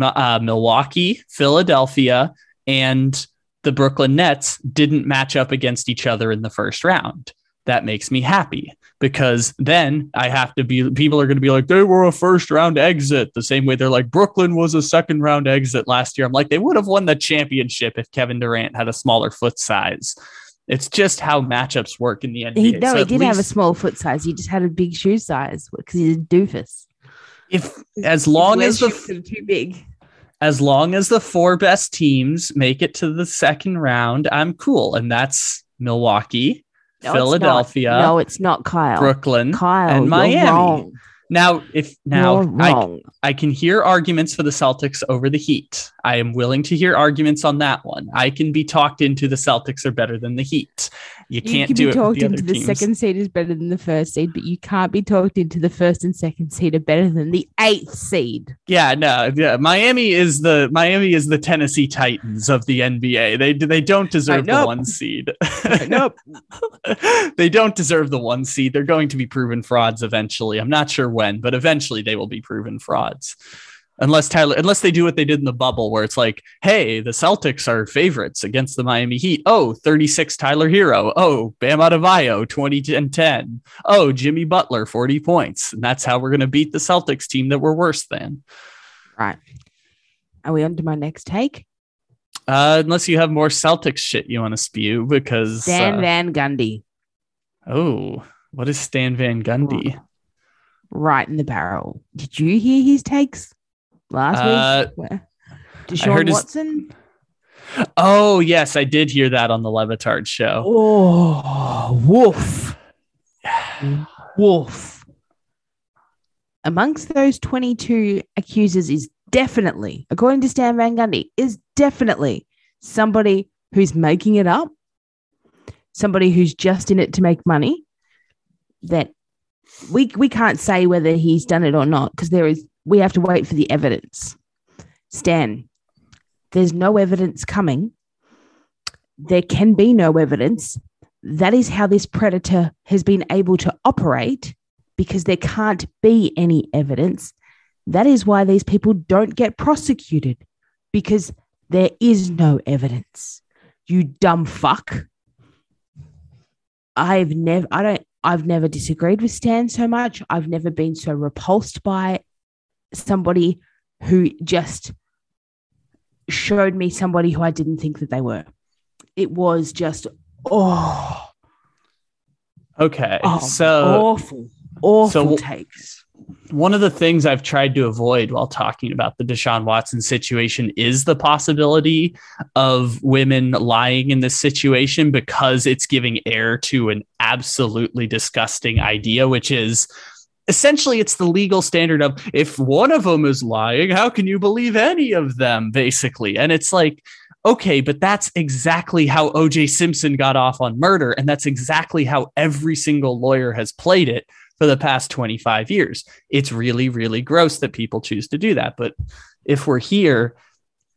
uh, Milwaukee, Philadelphia, and the Brooklyn Nets didn't match up against each other in the first round. That makes me happy because then I have to be, people are going to be like, they were a first round exit, the same way they're like, Brooklyn was a second round exit last year. I'm like, they would have won the championship if Kevin Durant had a smaller foot size. It's just how matchups work in the NBA. He, no, So he at did have a small foot size. He just had a big shoe size because he's a doofus. if as long as the too big. as long as the four best teams make it to the second round, I'm cool. And that's Milwaukee, No, it's. Philadelphia, No, it's not Kyle. Brooklyn, Kyle, and you're Miami. Now, if now I. I can hear arguments for the Celtics over the Heat. I am willing to hear arguments on that one. I can be talked into the Celtics are better than the Heat. You You can't can do be it talked the into the teams. second seed is better than the first seed, but you can't be talked into the first and second seed are better than the eighth seed. Yeah, no, yeah. Miami is the Miami is the Tennessee Titans of the NBA. They they don't deserve the one seed. nope. they don't deserve the one seed. They're going to be proven frauds eventually. I'm not sure when, but eventually they will be proven frauds. Unless Tyler, unless they do what they did in the bubble, where it's like, hey, the Celtics are favorites against the Miami Heat. Oh, 36 Tyler Herro. Oh, Bam Adebayo, 20 and 10. Oh, Jimmy Butler, 40 points. And that's how we're going to beat the Celtics team that we're worse than. Right. Are we on to my next take? Uh, unless you have more Celtics shit you want to spew, because Dan uh, Van Gundy. oh, what is Stan Van Gundy? Right in the barrel. Did you hear his takes last Uh, week? Where? Deshaun his- Watson? Oh, yes, I did hear that on the Le Batard show. Oh, woof. Woof. Amongst those 22 accusers is definitely, according to Stan Van Gundy, is definitely somebody who's making it up, somebody who's just in it to make money. That we we can't say whether he's done it or not because there is we have to wait for the evidence. Stan, there's no evidence coming. There can be no evidence. That is how this predator has been able to operate because there can't be any evidence. That is why these people don't get prosecuted because there is no evidence. You dumb fuck. I've never, I don't, I've never disagreed with Stan so much. I've never been so repulsed by somebody who just showed me somebody who I didn't think that they were. It was just, oh, Okay, oh so awful, awful so- takes. One of the things I've tried to avoid while talking about the Deshaun Watson situation is the possibility of women lying in this situation because it's giving air to an absolutely disgusting idea, which is essentially it's the legal standard of if one of them is lying, how can you believe any of them, basically? And it's like, okay, but that's exactly how OJ Simpson got off on murder. And that's exactly how every single lawyer has played it for the past 25 years. It's really, really gross that people choose to do that. But if we're here,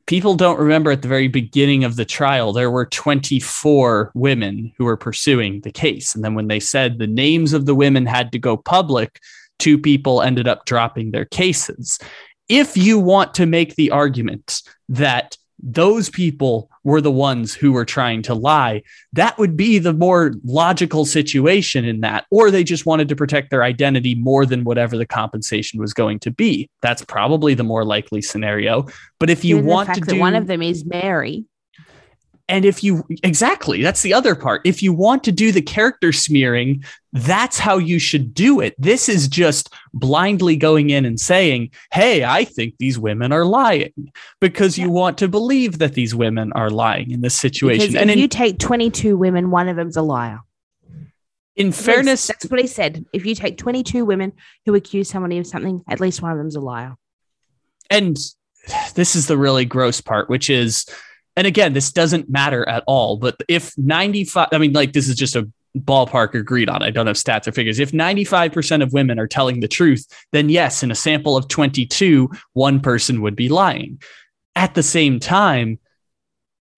people don't remember at the very beginning of the trial, there were 24 women who were pursuing the case. And then when they said the names of the women had to go public, two people ended up dropping their cases. If you want to make the argument that those people were the ones who were trying to lie, that would be the more logical situation in that. Or they just wanted to protect their identity more than whatever the compensation was going to be. That's probably the more likely scenario. But if you want to that do one of them is Mary, And if you exactly, that's the other part. If you want to do the character smearing, that's how you should do it. This is just blindly going in and saying, Hey, I think these women are lying because you want to believe that these women are lying in this situation. Because and if in, you take 22 women, one of them's a liar. in fairness, that's what he said. If you take 22 women who accuse somebody of something, at least one of them's a liar. and this is the really gross part, which is, and again, this doesn't matter at all, but if 95, I mean, like, this is just a ballpark agreed on. I don't have stats or figures. If 95% of women are telling the truth, then yes, in a sample of 22, one person would be lying. At the same time,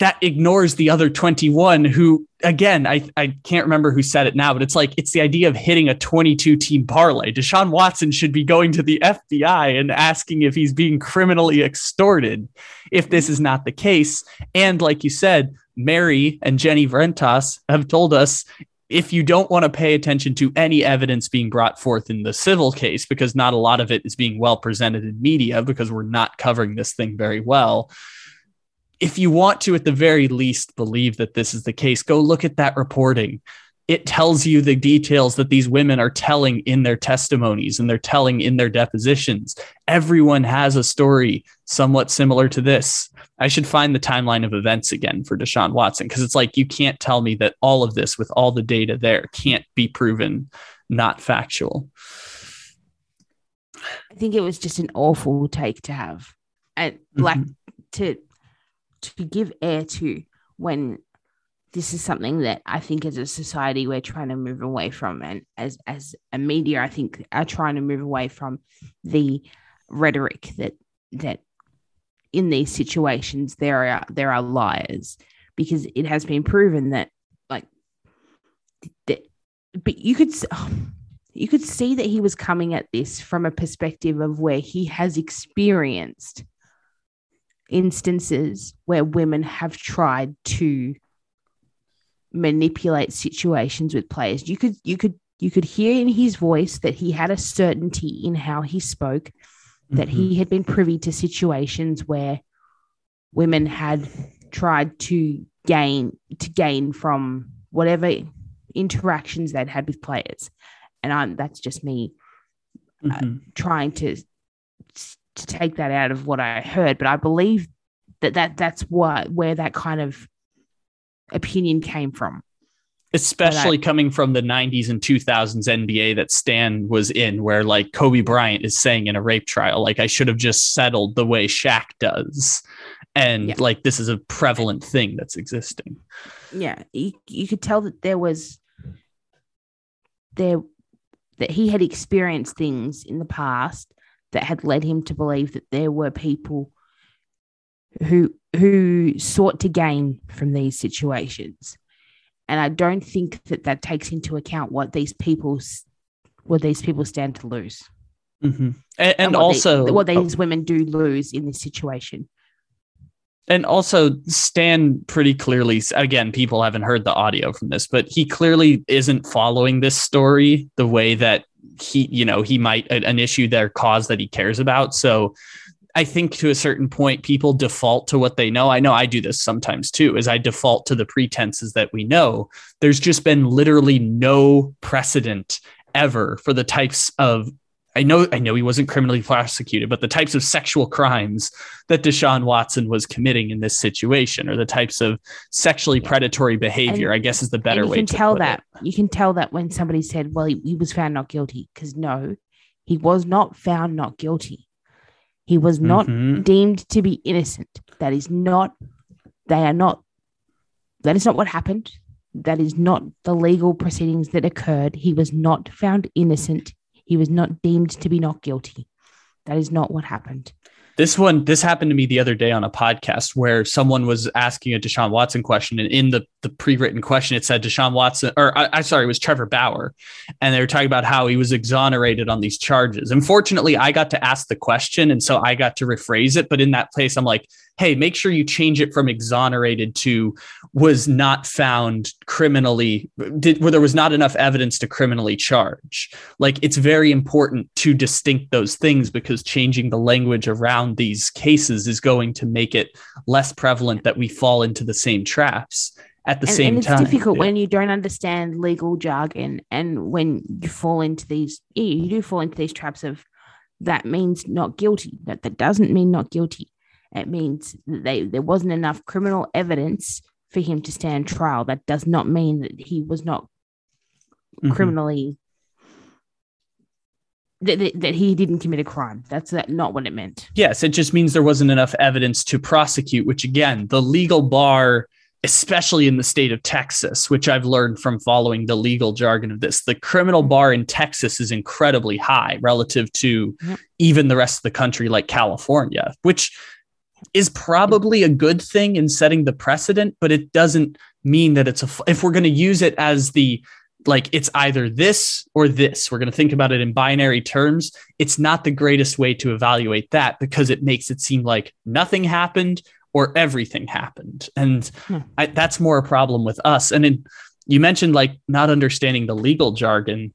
that ignores the other 21 who again I, I can't remember who said it now but it's like it's the idea of hitting a 22 team parlay. Deshaun watson should be going to the fbi and asking if he's being criminally extorted if this is not the case. And like you said mary and jenny vrentas have told us if you don't want to pay attention to any evidence being brought forth in the civil case because not a lot of it is being well presented in media because we're not covering this thing very well if you want to, at the very least, believe that this is the case, go look at that reporting. It tells you the details that these women are telling in their testimonies and they're telling in their depositions. Everyone has a story somewhat similar to this. I should find the timeline of events again for Deshaun Watson because it's like you can't tell me that all of this, with all the data there, can't be proven not factual. I think it was just an awful take to have. And like Mhm. to to give air to when this is something that I think as a society we're trying to move away from. And as as a media I think are trying to move away from the rhetoric that that in these situations there are there are liars. Because it has been proven that like that but you could oh, you could see that he was coming at this from a perspective of where he has experienced instances where women have tried to manipulate situations with players. You could you could you could hear in his voice that he had a certainty in how he spoke that he had been privy to situations where women had tried to gain to gain from whatever interactions they'd had with players. And I'm that's just me Mhm. trying to to take that out of what I heard, but I believe that, that that's what where that kind of opinion came from. especially coming from the 90s and 2000s NBA that Stan was in, where like Kobe Bryant is saying in a rape trial, like I should have just settled the way Shaq does. And Yeah. like this is a prevalent thing that's existing. Yeah, you, you could tell that there was there that he had experienced things in the past that had led him to believe that there were people who who sought to gain from these situations. And i don't think that that takes into account what these people what these people stand to lose. Mm-hmm. And, and, what they- also, what these oh. women do lose in this situation. And also Stan pretty clearly, again, people haven't heard the audio from this, but he clearly isn't following this story the way that he, you know, he might an issue their cause that he cares about. So I think to a certain point, people default to what they know. I know I do this sometimes too, is I default to the pretenses that we know. There's just been literally no precedent ever for the types of I know I know he wasn't criminally prosecuted, but the types of sexual crimes that Deshaun Watson was committing in this situation, or the types of sexually predatory behavior, And- I guess is the better you way can to tell that it. you can tell that when somebody said well he, he was found not guilty because no he was not found not guilty. He was not Mhm. deemed to be innocent. That is not they are not that is not what happened. That is not the legal proceedings that occurred. He was not found innocent he was not deemed to be not guilty that is not what happened This one, this happened to me the other day on a podcast where someone was asking a Deshaun Watson question, and in the the pre-written question, it said Deshaun Watson, or I, I sorry, it was Trevor Bauer, and they were talking about how he was exonerated on these charges. Unfortunately, I got to ask the question, and so I got to rephrase it. But in that place, I'm like, hey, make sure you change it from exonerated to was not found criminally, did, where there was not enough evidence to criminally charge. Like it's very important to distinct those things because changing the language around these cases is going to make it less prevalent that we fall into the same traps at the and, same and it's time. difficult Yeah. when you don't understand legal jargon and when you fall into these you do fall into these traps of that means not guilty that that doesn't mean not guilty it means that they there wasn't enough criminal evidence for him to stand trial that does not mean that he was not Mhm. criminally that, that, that he didn't commit a crime that's that not what it meant Yes, it just means there wasn't enough evidence to prosecute, which again, the legal bar, especially in the state of Texas, which I've learned from following the legal jargon of this, the criminal bar in Texas is incredibly high relative to Yep. even the rest of the country, like California, which is probably a good thing in setting the precedent, but it doesn't mean that it's a, if we're going to use it as the, like it's either this or this. We're going to think about it in binary terms it's not the greatest way to evaluate that because it makes it seem like nothing happened or everything happened. And Hmm. I, that's more a problem with us. And in, you mentioned like not understanding the legal jargon.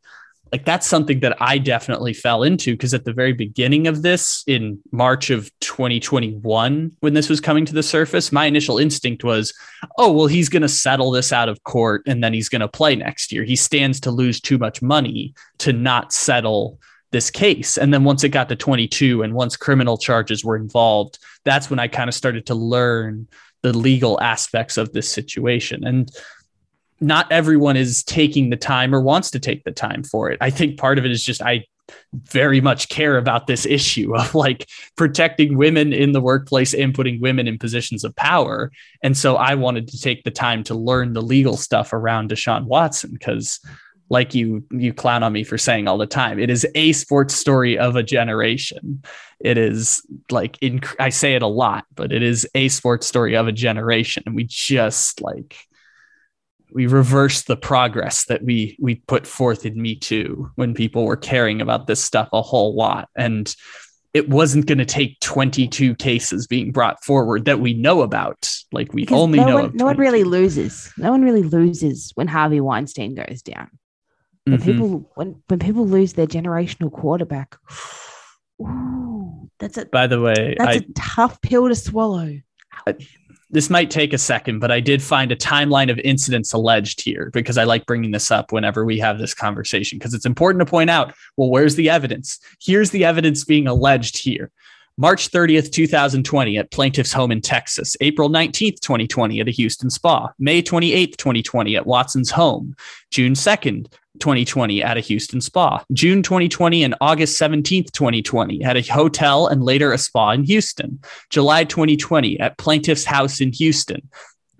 Like that's something that I definitely fell into because at the very beginning of this in March of 2021, when this was coming to the surface, my initial instinct was, oh, well, he's going to settle this out of court and then he's going to play next year. He stands to lose too much money to not settle this case. And then once it got to 22 and once criminal charges were involved, that's when I kind of started to learn the legal aspects of this situation. And not everyone is taking the time or wants to take the time for it. I think part of it is just I very much care about this issue of like protecting women in the workplace and putting women in positions of power. And so I wanted to take the time to learn the legal stuff around Deshaun Watson because like you you clown on me for saying all the time it is a sports story of a generation it is like in, i say it a lot but it is a sports story of a generation and we just like we reverse the progress that we we put forth in me too when people were caring about this stuff a whole lot. And it wasn't going to take 22 cases being brought forward that we know about. Like we Because only no know one, no one really loses. No one really loses when harvey weinstein goes down. When Mhm. people when when people lose their generational quarterback ooh, that's a by the way that's I, a tough pill to swallow this might take a second, but I did find a timeline of incidents alleged here because I like bringing this up whenever we have this conversation because it's important to point out well, where's the evidence? Here's the evidence being alleged here. March 30th, 2020, at plaintiff's home in Texas. April 19th, 2020, at a Houston spa. May 28th, 2020, at Watson's home. June 2nd, 2020 at a Houston spa. June 2020 and August 17th, 2020 at a hotel and later a spa in Houston. July 2020 at plaintiff's house in Houston.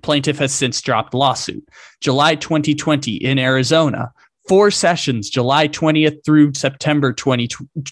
Plaintiff has since dropped lawsuit. July 2020 in Arizona. Four sessions, July 20th through September 20,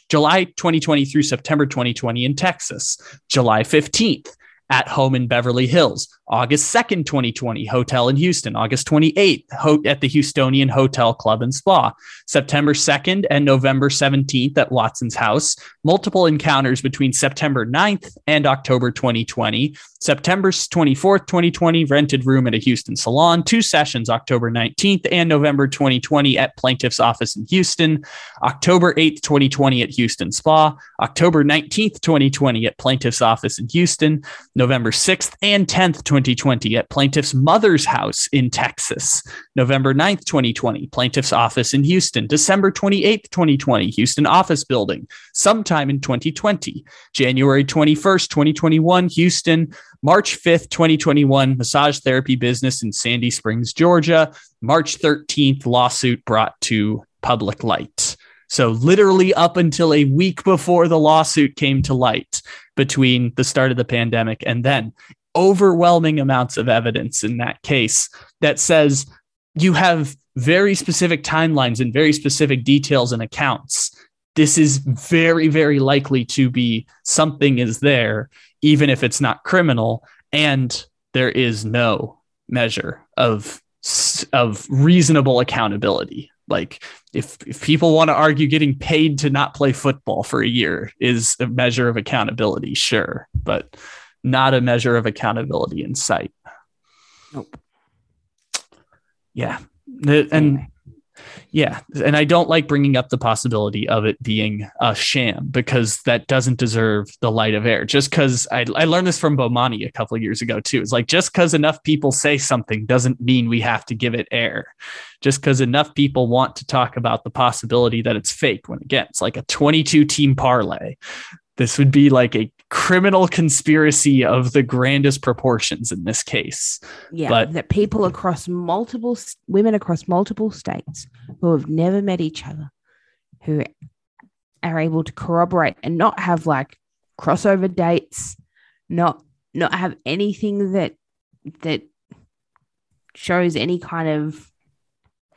July 2020 through September 2020 in Texas. July 15th at home in Beverly Hills. August 2nd, 2020, hotel in Houston. August 28th, ho- at the Houstonian Hotel Club and Spa. September 2nd and November 17th at Watson's house. Multiple encounters between September 9th and October 2020. September 24th, 2020, rented room at a Houston salon. Two sessions, October 19th and November 2020 at plaintiff's office in Houston. October 8th, 2020 at Houston Spa. October 19th, 2020 at plaintiff's office in Houston. November 6th and 10th, 2020 at plaintiff's mother's house in Texas. November 9th, 2020, plaintiff's office in Houston. December 28th, 2020, Houston office building. Sometime in 2020. January 21st, 2021, Houston. March 5th, 2021, massage therapy business in Sandy Springs, Georgia. March 13th, lawsuit brought to public light. So, literally up until a week before the lawsuit came to light between the start of the pandemic and then, overwhelming amounts of evidence in that case that says you have very specific timelines and very specific details and accounts. This is very, very likely to be something is there, even if it's not criminal, and there is no measure of of reasonable accountability. Like if if people want to argue getting paid to not play football for a year is a measure of accountability, sure, but not a measure of accountability in sight. Nope. Yeah. And yeah, and I don't like bringing up the possibility of it being a sham because that doesn't deserve the light of air. Just because I, I learned this from Bomani a couple of years ago too. It's like just because enough people say something doesn't mean we have to give it air. Just because enough people want to talk about the possibility that it's fake. When again, it's like a 22 team parlay. This would be like a criminal conspiracy of the grandest proportions in this case. Yeah, But- that people across multiple women across multiple states who have never met each other, who are able to corroborate and not have like crossover dates, not not have anything that that shows any kind of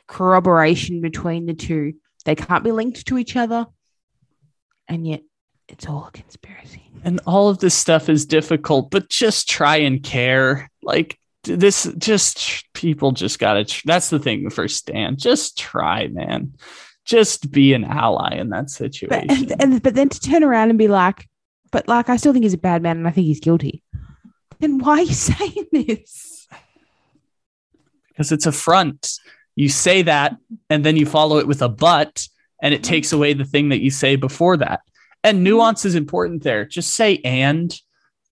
corroboration between the two. They can't be linked to each other, and yet it's all a conspiracy. and all of this stuff is difficult but just try and care like this just people just gotta tr- that's the thing for stan just try man just be an ally in that But situation and, and but then to turn around and be like, but like I still think he's a bad man and I think he's guilty. Then why are you saying this? because it's a front you say that and then you follow it with a but and it takes away the thing that you say before that and mm-hmm. nuance is important there just say and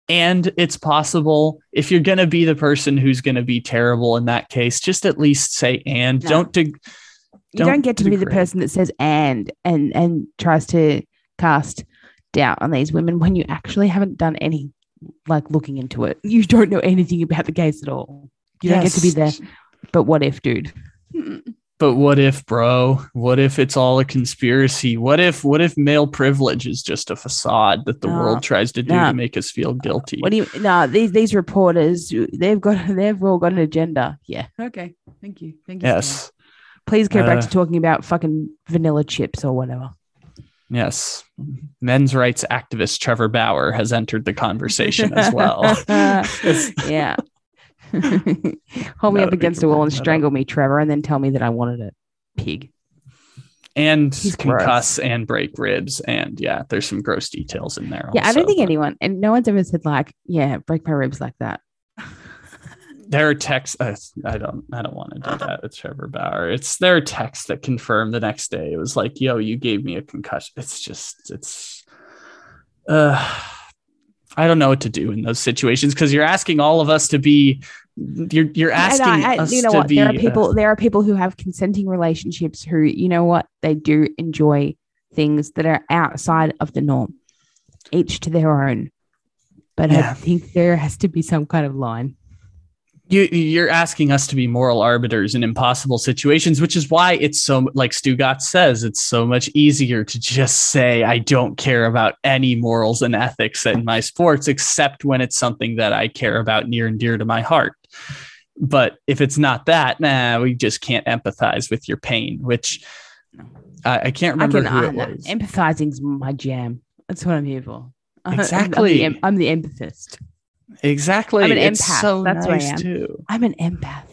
and it's possible if you're going to be the person who's going to be terrible in that case just at least say and No. don't dig You don't, Don't get to be the person that says and and and tries to cast doubt on these women when you actually haven't done any like looking into it. You don't know anything about the case at all. You don't get to be there. But what if, dude? But what if, bro? What if it's all a conspiracy? What if what if male privilege is just a facade that the No. world tries to do No. to make us feel guilty? What do you no, these these reporters, they've got they've all got an agenda. Yeah. Okay. Thank you. Thank you. Stan. yes. Please go back Uh, to talking about fucking vanilla chips or whatever. Yes. Men's rights activist Trevor Bauer has entered the conversation as well. yeah. Hold me up against the wall and up. strangle me, Trevor, and then tell me that I wanted it. Pig. and He's gross. concuss and break ribs. And yeah, there's some gross details in there. Yeah, I don't think anyone, and no one's ever said like, yeah, break my ribs like that. There are texts. Uh, I don't. I don't want to do that with Trevor Bauer. It's there are texts that confirm the next day. It was like, "Yo, you gave me a concussion." It's just. It's. Uh, I don't know what to do in those situations because you're asking all of us to be. You're you're asking I- us you know to what? be. There are uh, people. there are people who have consenting relationships who, you know what, they do enjoy things that are outside of the norm. Each to their own. But I think there has to be some kind of line. you you're asking us to be moral arbiters in impossible situations, which is why it's so like Stugotz says, it's so much easier to just say I don't care about any morals and ethics in my sports, except when it's something that I care about near and dear to my heart. But if it's not that, nah, we just can't empathize with your pain, which I, I can't I remember can, who I, it was. empathizing's my jam. That's what I'm here for. I'm- Exactly. I'm the, I'm the empathist. exactly. I'm an it's empath. so That's what I am. too. I'm an empath.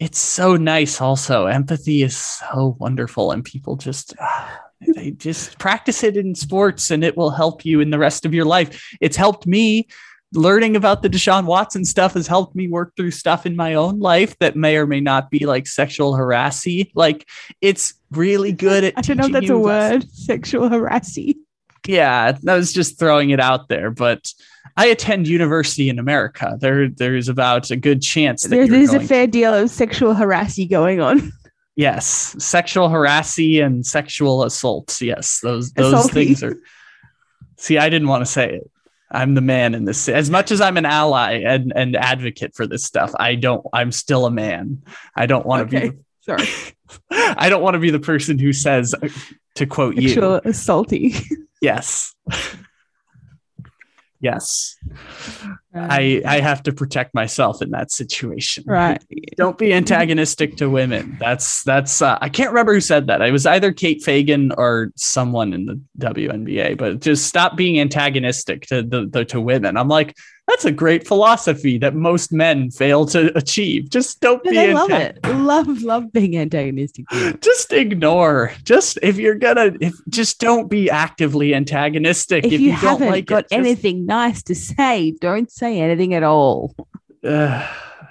it's so nice also empathy is so wonderful and people just they just practice it in sports and it will help you in the rest of your life it's helped me learning about the deshaun watson stuff has helped me work through stuff in my own life that may or may not be like sexual harassy like it's really good at I don't know if that's a word. lessons. Sexual harassing. yeah i was just throwing it out there but i attend university in america there there's about a good chance that There, there's a fair deal of sexual harassing going on. Yes, sexual harassy and sexual assaults. Yes, those those Assaulty. things are. See, I didn't want to say it. I'm the man in this. As much as I'm an ally and and advocate for this stuff, I don't. I'm still a man. I don't want to Okay. be. Sorry. I don't want to be the person who says, to quote you. Sexual assaulty. Yes. Yes, I I have to protect myself in that situation. right. don't be antagonistic to women. That's that's uh, I can't remember who said that. It was either Kate Fagan or someone in the WNBA, but just stop being antagonistic to the, the to women. I'm like, That's a great philosophy that most men fail to achieve. Just don't Yeah, be they love it. Love, love being antagonistic. Just ignore. Just if you're gonna, if just don't be actively antagonistic. If, you, don't haven't like got it, just- anything nice to say, don't say anything at all. Ugh,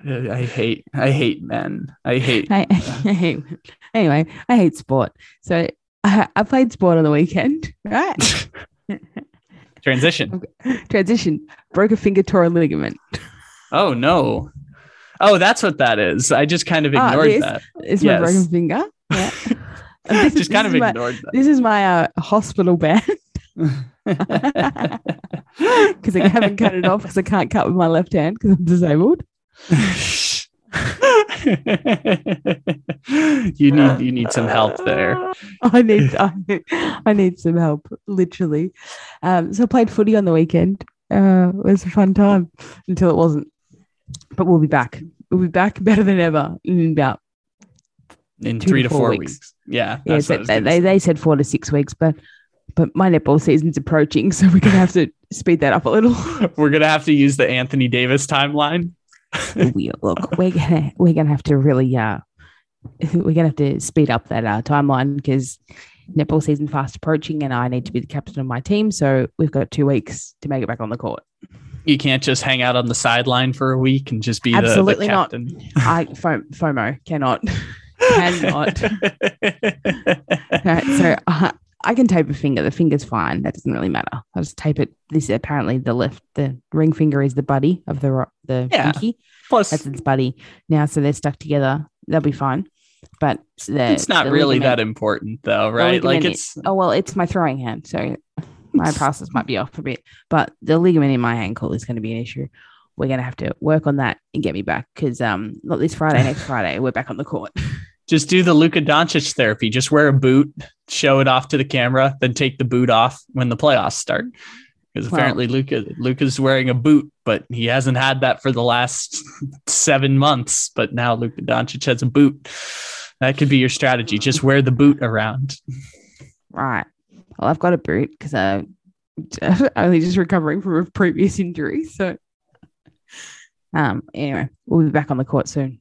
I hate. I hate men. I hate. I, I hate, anyway, I hate sport. So I, I played sport on the weekend, right? Transition. Transition, broke a finger, tore a ligament. Oh no. Oh, that's what that is. I just kind of Ah, ignored this- that. It's Yes. my broken finger. Yeah. This is- just kind of is my- ignored This is my uh, hospital band because I haven't cut it off because I can't cut with my left hand because I'm disabled. you need you need some help there. I need I, need- I need some help, literally. Um, so I played footy on the weekend. Uh, it was a fun time until it wasn't. But we'll be back. We'll be back better than ever in about In three to four weeks. weeks. Yeah. yeah. They, they, gonna they, say. they said four to six weeks, but but my netball season's approaching, so we're gonna have to speed that up a little. We're gonna have to use the Anthony Davis timeline. we, look, we're gonna we're gonna have to really uh we're gonna have to speed up that uh, timeline because netball season fast approaching, and I need to be the captain of my team. So we've got two weeks to make it back on the court. You can't just hang out on the sideline for a week and just be the- the, Absolutely not. I FOMO cannot cannot. Right, so uh, I can tape a finger. The finger's fine. That doesn't really matter. I'll just tape it. This apparently the left the ring finger is the buddy of the the Yeah. pinky. Plus, That's its buddy now. So they're stuck together. They'll be fine. But the, it's not really that important, though, right? Like ligament it's Oh well, it's my throwing hand, so my passes might be off a bit. But the ligament in my ankle is going to be an issue. We're going to have to work on that and get me back because um not this Friday, next Friday we're back on the court. just do the Luka Doncic therapy. Just wear a boot, show it off to the camera, then take the boot off when the playoffs start. Because apparently Luka Luka's wearing a boot, but he hasn't had that for the last seven months. But now Luka Doncic has a boot. That could be your strategy. Just wear the boot around. Right. Well, I've got a boot because I'm only just recovering from a previous injury. So, um, anyway, we'll be back on the court soon.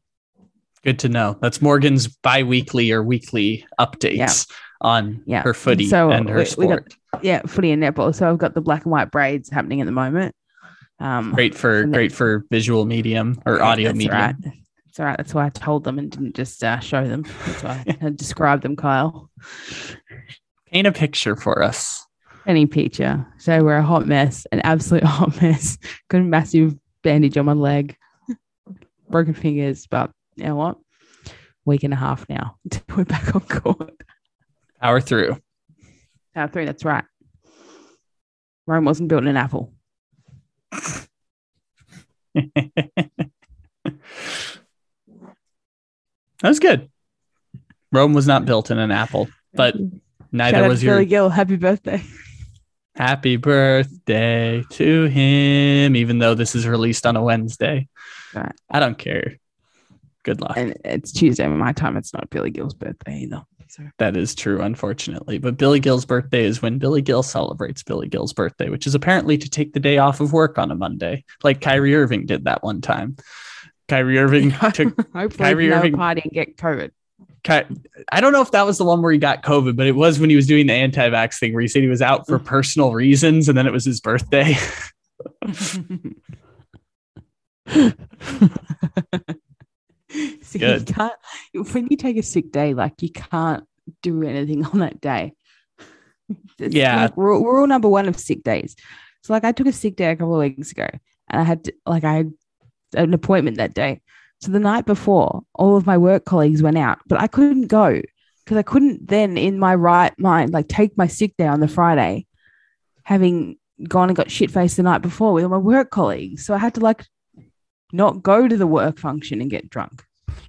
Good to know. That's Morgan's bi-weekly or weekly updates on Yeah. her footy So, and her we- we got- sport. Yeah, footy and netball. So I've got the black and white braids happening at the moment. Um, great for then- great for visual medium or yeah, audio that's medium. Right. That's all right. That's why I told them and didn't just uh, show them. That's why I described them, Kyle. Paint a picture for us. Any picture. So we're a hot mess, an absolute hot mess. Got a massive bandage on my leg, broken fingers, but you know what? Week and a half now. We're back on court. Power through. Power three, that's right. Rome wasn't built in an apple. That was good. Rome was not built in an apple, but neither Shout out was your Billy Gill. Happy birthday. happy birthday to him, even though this is released on a Wednesday. Right. I don't care. Good luck. And it's Tuesday my time. It's not Billy Gill's birthday either. So That is true, unfortunately. But Billy Gill's birthday is when Billy Gill celebrates Billy Gill's birthday, which is apparently to take the day off of work on a Monday, like Kyrie Irving did that one time. Kyrie Irving took Kyrie no Irving- party and get COVID. Ky- I don't know if that was the one where he got COVID, but it was when he was doing the anti-vax thing where he said he was out for mm. personal reasons and then it was his birthday. so Good. You can't, when you take a sick day, like you can't do anything on that day. It's Yeah. like rule, rule number one of sick days. So, like, I took a sick day a couple of weeks ago, and I had to, like I had an appointment that day. So the night before, all of my work colleagues went out, but I couldn't go because I couldn't then, in my right mind, like take my sick day on the Friday, having gone and got shit faced the night before with all my work colleagues. So I had to like not go to the work function and get drunk.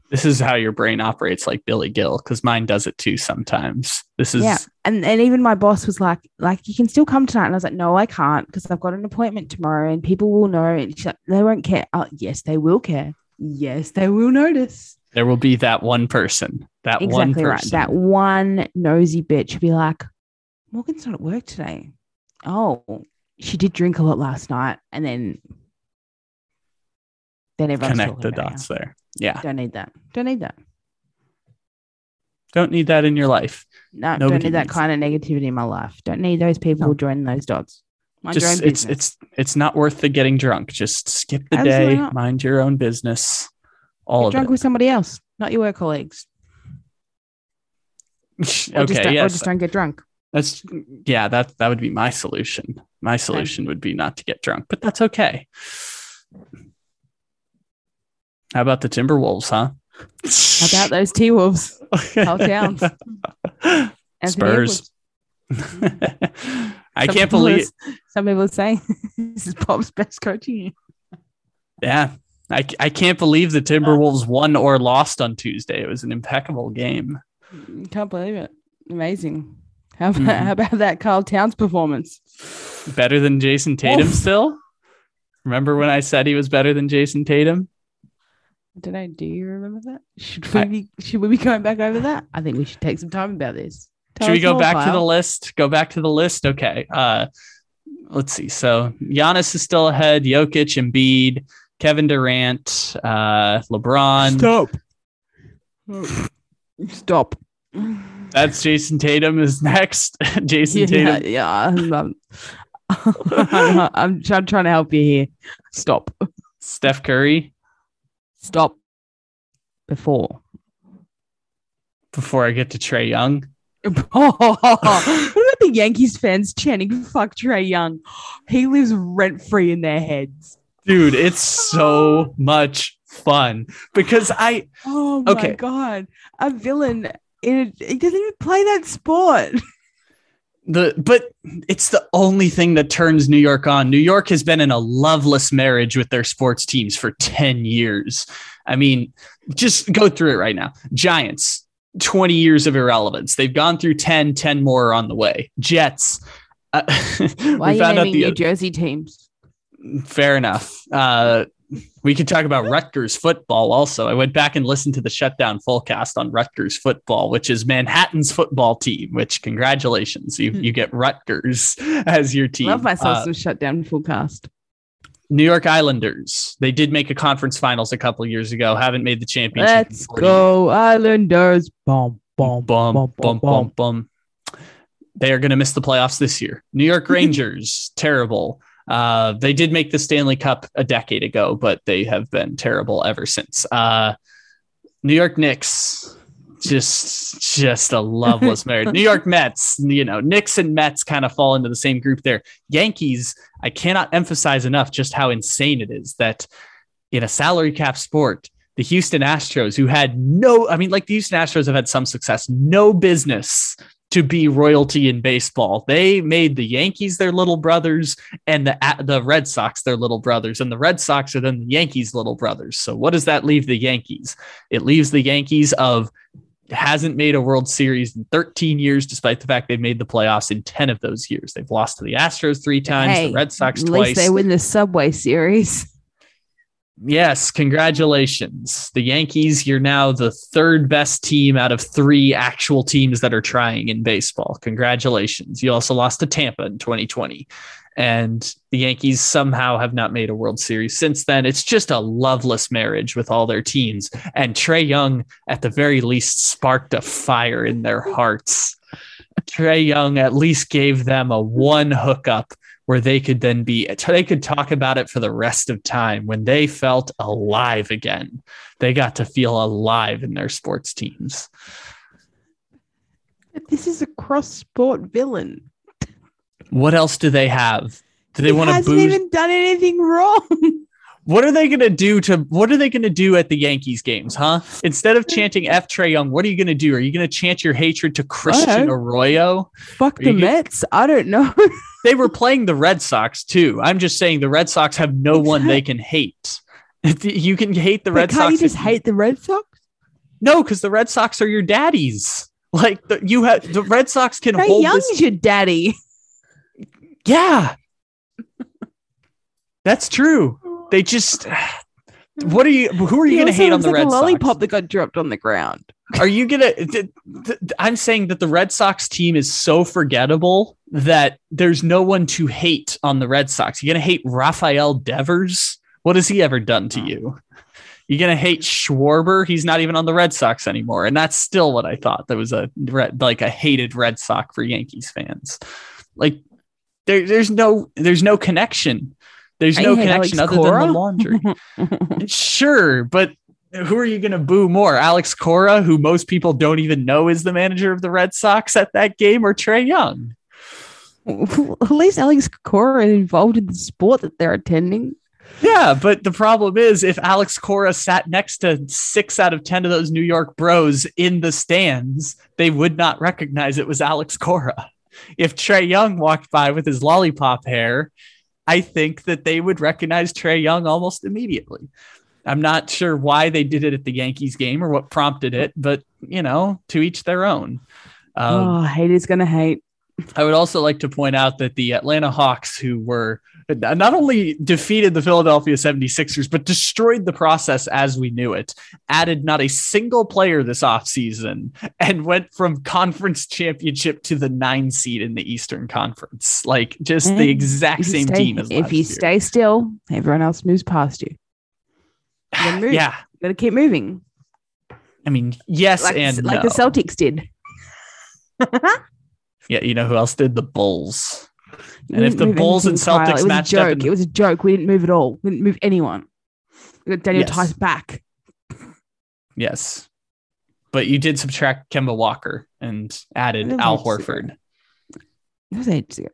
this is how your brain operates like Billy Gill, because mine does it too sometimes. This is Yeah. And and even my boss was like, like, you can still come tonight. And I was like, no, I can't because I've got an appointment tomorrow and people will know. And she's like, they won't care. Oh, yes, they will care. Yes, they will notice. there will be that one person. That one exactly person. right. That one nosy bitch would be like, Morgan's not at work today. Oh, she did drink a lot last night. And then Then everyone's connect the dots there. Yeah. Don't need that. Don't need that. Don't need that in your life. No, Nobody don't need that kind of negativity in my life. Don't need those people No. joining those dots. Mind your just own it's business. it's it's not worth the getting drunk. Just skip the Absolutely day, not. mind your own business. All Get of drunk it. with somebody else, not your work colleagues. Or just okay, don't, or yes. just don't get drunk. That's yeah, that that would be my solution. My solution would be not to get drunk, but that's okay. How about the Timberwolves, huh? How about those T Wolves? Karl Towns. Anthony Spurs. I Some can't believe some people are saying this is Bob's best coaching. yeah. I, I can't believe the Timberwolves won or lost on Tuesday. It was an impeccable game. Can't believe it. Amazing. How about, Mhm. how about that Karl Towns performance? Better than Jayson Tatum Oof. still? Remember when I said he was better than Jayson Tatum? Did I do you remember that? Should we I- be should we be going back over that? I think we should take some time about this. Tell Should we go more, back to the list? Go back to the list. Okay. Uh let's see. So Giannis is still ahead, Jokic, Embiid, Kevin Durant, uh LeBron. Stop. Stop. That's Jayson Tatum is next. Jayson Yeah, Tatum. yeah. I'm, I'm, I'm, I'm trying to help you here. Stop. Steph Curry Stop. Before. before I get to Trae Young. what about the Yankees fans chanting "fuck Trae Young"? He lives rent free in their heads. Dude, it's so much fun because I Oh my Okay. god, a villain in a, he doesn't even play that sport. the but it's the only thing that turns New York on. New York has been in a loveless marriage with their sports teams for 10 years. I mean, just go through it right now. Giants, 20 years of irrelevance. They've gone through 10, 10 more on the way. Jets. Uh, Why are you found out naming the New Jersey teams? fair enough. Uh, we could talk about Rutgers football also. I went back and listened to the shutdown fullcast on Rutgers football, which is Manhattan's football team, which congratulations. You, you get Rutgers as your team. Love myself Uh, some shutdown full cast. New York Islanders. They did make a conference finals a couple years ago, haven't made the championship. Let's go Islanders. Boom, boom, boom, boom, boom, boom, bum. They are going to miss the playoffs this year. New York Rangers, terrible. Uh, they did make the Stanley Cup a decade ago, but they have been terrible ever since. Uh, New York Knicks, just just a loveless marriage. New York Mets, you know, Knicks and Mets kind of fall into the same group there. Yankees, I cannot emphasize enough just how insane it is that in a salary cap sport, the Houston Astros, who had no, I mean, like the Houston Astros have had some success, no business to be royalty in baseball. They made the Yankees their little brothers and the the Red Sox their little brothers, and the Red Sox are then the Yankees' little brothers. So what does that leave the Yankees? It leaves the Yankees of hasn't made a World Series in 13 years, despite the fact they've made the playoffs in 10 of those years. They've lost to the Astros three times, Hey, the Red Sox At twice. least they win the Subway Series. Yes, congratulations. The Yankees, you're now the third best team out of three actual teams that are trying in baseball. Congratulations. You also lost to Tampa in 2020. And the Yankees somehow have not made a World Series since then. It's just a loveless marriage with all their teams. And Trae Young, at the very least, sparked a fire in their hearts. Trae Young at least gave them a one hookup where they could then be they could talk about it for the rest of time when they felt alive again they got to feel alive in their sports teams This is a cross sport villain. what else do they have do they want to hasn't boost even done anything wrong. what are they going to do to what are they going to do at the yankees games huh instead of chanting f trae young what are you going to do are you going to chant your hatred to christian arroyo Fuck Are the Mets. I don't know. they were playing the red sox too i'm just saying the red sox have no one they can hate you can hate the But red can't sox you just hate the Red Sox? No, because the Red Sox are your daddies. Like the, you have the Red Sox can Trae hold Young's this. your daddy. Yeah, that's true. They just. What are you? Who are you going to hate on the like Red a lollipop Sox? that got dropped on the ground. Are you gonna? th- th- I'm saying that the Red Sox team is so forgettable that there's no one to hate on the Red Sox. You're gonna hate Rafael Devers What has he ever done to hmm. you? You're gonna hate Schwarber. He's not even on the Red Sox anymore, and that's still what I thought. That was a like a hated Red Sox for Yankees fans. Like there, there's no, there's no connection. There's I no connection Alex other Cora. than the laundry. sure, but who are you going to boo more? Alex Cora, who most people don't even know is the manager of the Red Sox at that game, or Trae Young? At least Alex Cora is involved in the sport that they're attending. Yeah, but the problem is if Alex Cora sat next to six out of 10 of those New York bros in the stands, they would not recognize it was Alex Cora. If Trae Young walked by with his lollipop hair, I think that they would recognize Trae Young almost immediately. I'm not sure why they did it at the Yankees game or what prompted it, but you know, to each their own. Um, oh, haters gonna hate. I would also like to point out that the Atlanta Hawks, who were not only defeated the Philadelphia 76ers, but destroyed the process as we knew it, added not a single player this offseason and went from conference championship to the nine seed in the Eastern Conference. Like just the exact same stay- team as If you year. stay still, everyone else moves past you. You move. Yeah. You gotta keep moving. I mean, yes Like, and like no. the Celtics did. yeah, you know who else did? The Bulls. And if the Bulls and. Celtics it was a matched up in- It was a joke. We didn't move at all. We didn't move anyone. We got Daniel Yes. Theis back. Yes. But you did subtract Kemba Walker and added Al. Horford. That was ages ago.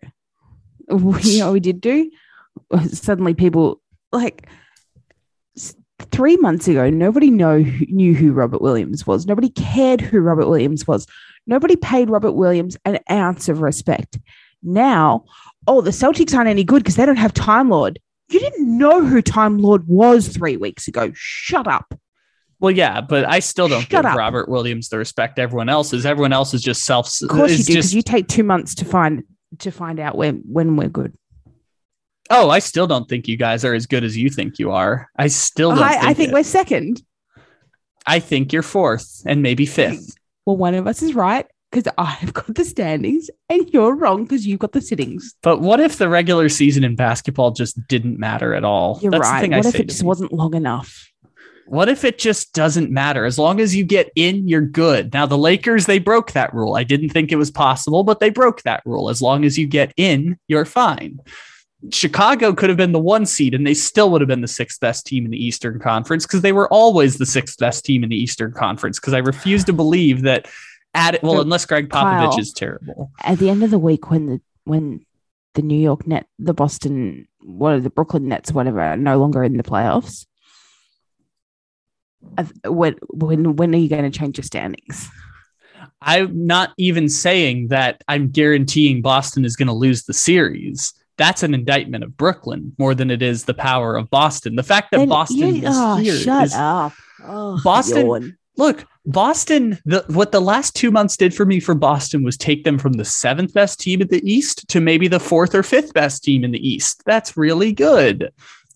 You know what we did do? Suddenly people like three months ago, nobody know knew who Robert Williams was. Nobody cared who Robert Williams was. Nobody paid Robert Williams an ounce of respect. Now, oh, the Celtics aren't any good because they don't have Time Lord. You didn't know who Time Lord was three weeks ago. Shut up. Well, yeah, but I still don't Shut give up. Robert Williams the respect everyone else is. Everyone else is just self. Of course you do, because just- you take two months to find to find out when when we're good. oh, I still don't think you guys are as good as you think you are. I still don't. I, think I think we're second. I think you're fourth and maybe fifth. Well, one of us is right because I've got the standings, and you're wrong because you've got the sittings. But what if the regular season in basketball just didn't matter at all? You're That's the right. What I if it just people. wasn't long enough? What if it just doesn't matter? As long as you get in, you're good. Now, the Lakers, they broke that rule. I didn't think it was possible, but they broke that rule. As long as you get in, you're fine. Chicago could have been the one seed and they still would have been the sixth best team in the Eastern Conference because they were always the sixth best team in the Eastern Conference. Because I refuse to believe that at well, unless Gregg Popovich Kyle- is terrible. At the end of the week, when the when the New York Net, the Boston, what are the Brooklyn Nets, whatever, are no longer in the playoffs. uh, When when when are you going to change your standings? I'm not even saying that I'm guaranteeing Boston is going to lose the series. That's an indictment of Brooklyn more than it is the power of Boston. The fact that Then Boston you- is oh, here shut is- up. Oh, Boston- yawn. look, Boston, the, what the last two months did for me for Boston was take them from the seventh best team in the East to maybe the fourth or fifth best team in the East. That's really good.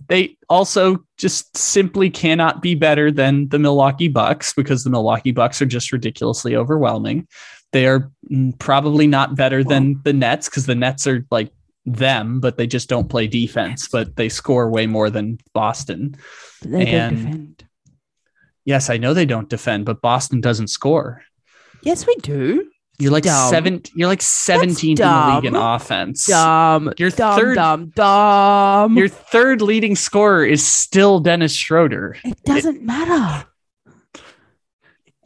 They also just simply cannot be better than the Milwaukee Bucks because the Milwaukee Bucks are just ridiculously overwhelming. They are mm, probably not better than the Nets because the Nets are like them, but they just don't play defense, but they score way more than Boston. They don't and- defend. Yes, I know they don't defend, but Boston doesn't score. Yes, we do. You're like Dumb. seven. You're like 17th in the league in offense. Dumb. Your dumb, third- dumb, dumb. Your third leading scorer is still Dennis Schroeder. it doesn't matter.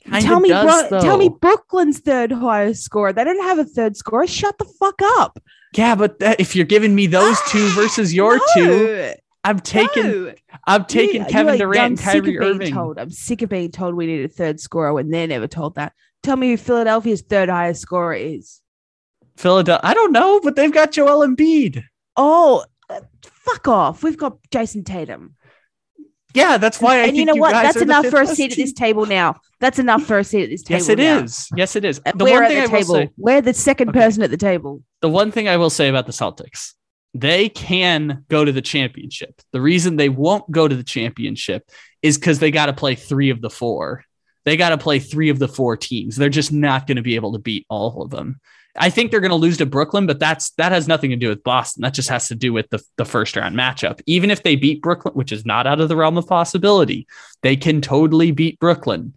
Kinda Tell me, does, Bro- tell me. Brooklyn's third highest scorer. They don't have a third scorer. Shut the fuck up. Yeah, but that, if you're giving me those two ah, versus your two, No, I'm taking. no. I'm taking You- Kevin like, Durant I'm and sick of Kyrie being Irving. Told. I'm sick of being told we need a third scorer when they're never told that. Tell me who Philadelphia's third highest scorer is. Philadelphia. I don't know, but they've got Joel Embiid. Oh, uh, fuck off. We've got Jayson Tatum. Yeah, that's why I and think you know what? That's enough for a seat at this table now. That's enough for a seat at this table. Yes, it now. is. Yes, it is. Uh, The We're one at thing the I table. say, We're the second Okay. person at the table. the one thing I will say about the Celtics, they can go to the championship. The reason they won't go to the championship is because they got to play three of the four. They got to play three of the four teams. They're just not going to be able to beat all of them. I think they're going to lose to Brooklyn, but that's that has nothing to do with Boston. That just has to do with the, the first round matchup. Even if they beat Brooklyn, which is not out of the realm of possibility, they can totally beat Brooklyn.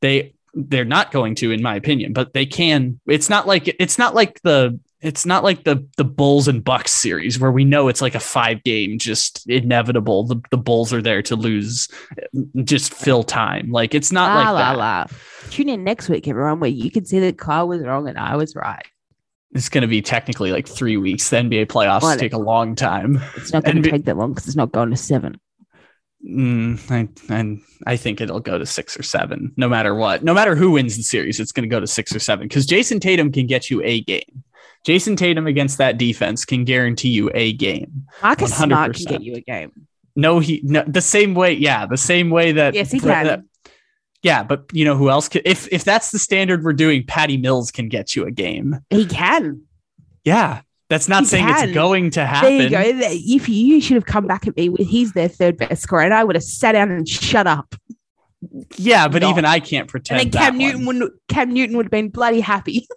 They they're not going to, in my opinion, but they can. It's not like it's not like the it's not like the the Bulls and Bucks series where we know it's like a five game just inevitable. The the Bulls are there to lose, just fill time. Like it's not la, like la, that. la. Tune in next week, everyone, where you can see that Kyle was wrong and I was right. It's going to be technically like three weeks. The NBA playoffs What? take a long time. It's not going to take that long because it's not going to seven. Mm, I, and I think it'll go to six or seven, no matter what. No matter who wins the series, it's going to go to six or seven because Jayson Tatum can get you a game. Jayson Tatum against that defense can guarantee you a game. Marcus Smart 100%. can get you a game. No, he no, the same way. Yeah, the same way that. Yes, he that- yeah, but you know who else? Can, if if that's the standard we're doing, Patty Mills can get you a game. He can. Yeah, that's not He saying can. it's going to happen. There you go. If you, should have come back at me with he's their third best scorer, and I would have sat down and shut up. Yeah, but No. even I can't And pretend. then that Cam Newton one. would Cam Newton would have been bloody happy.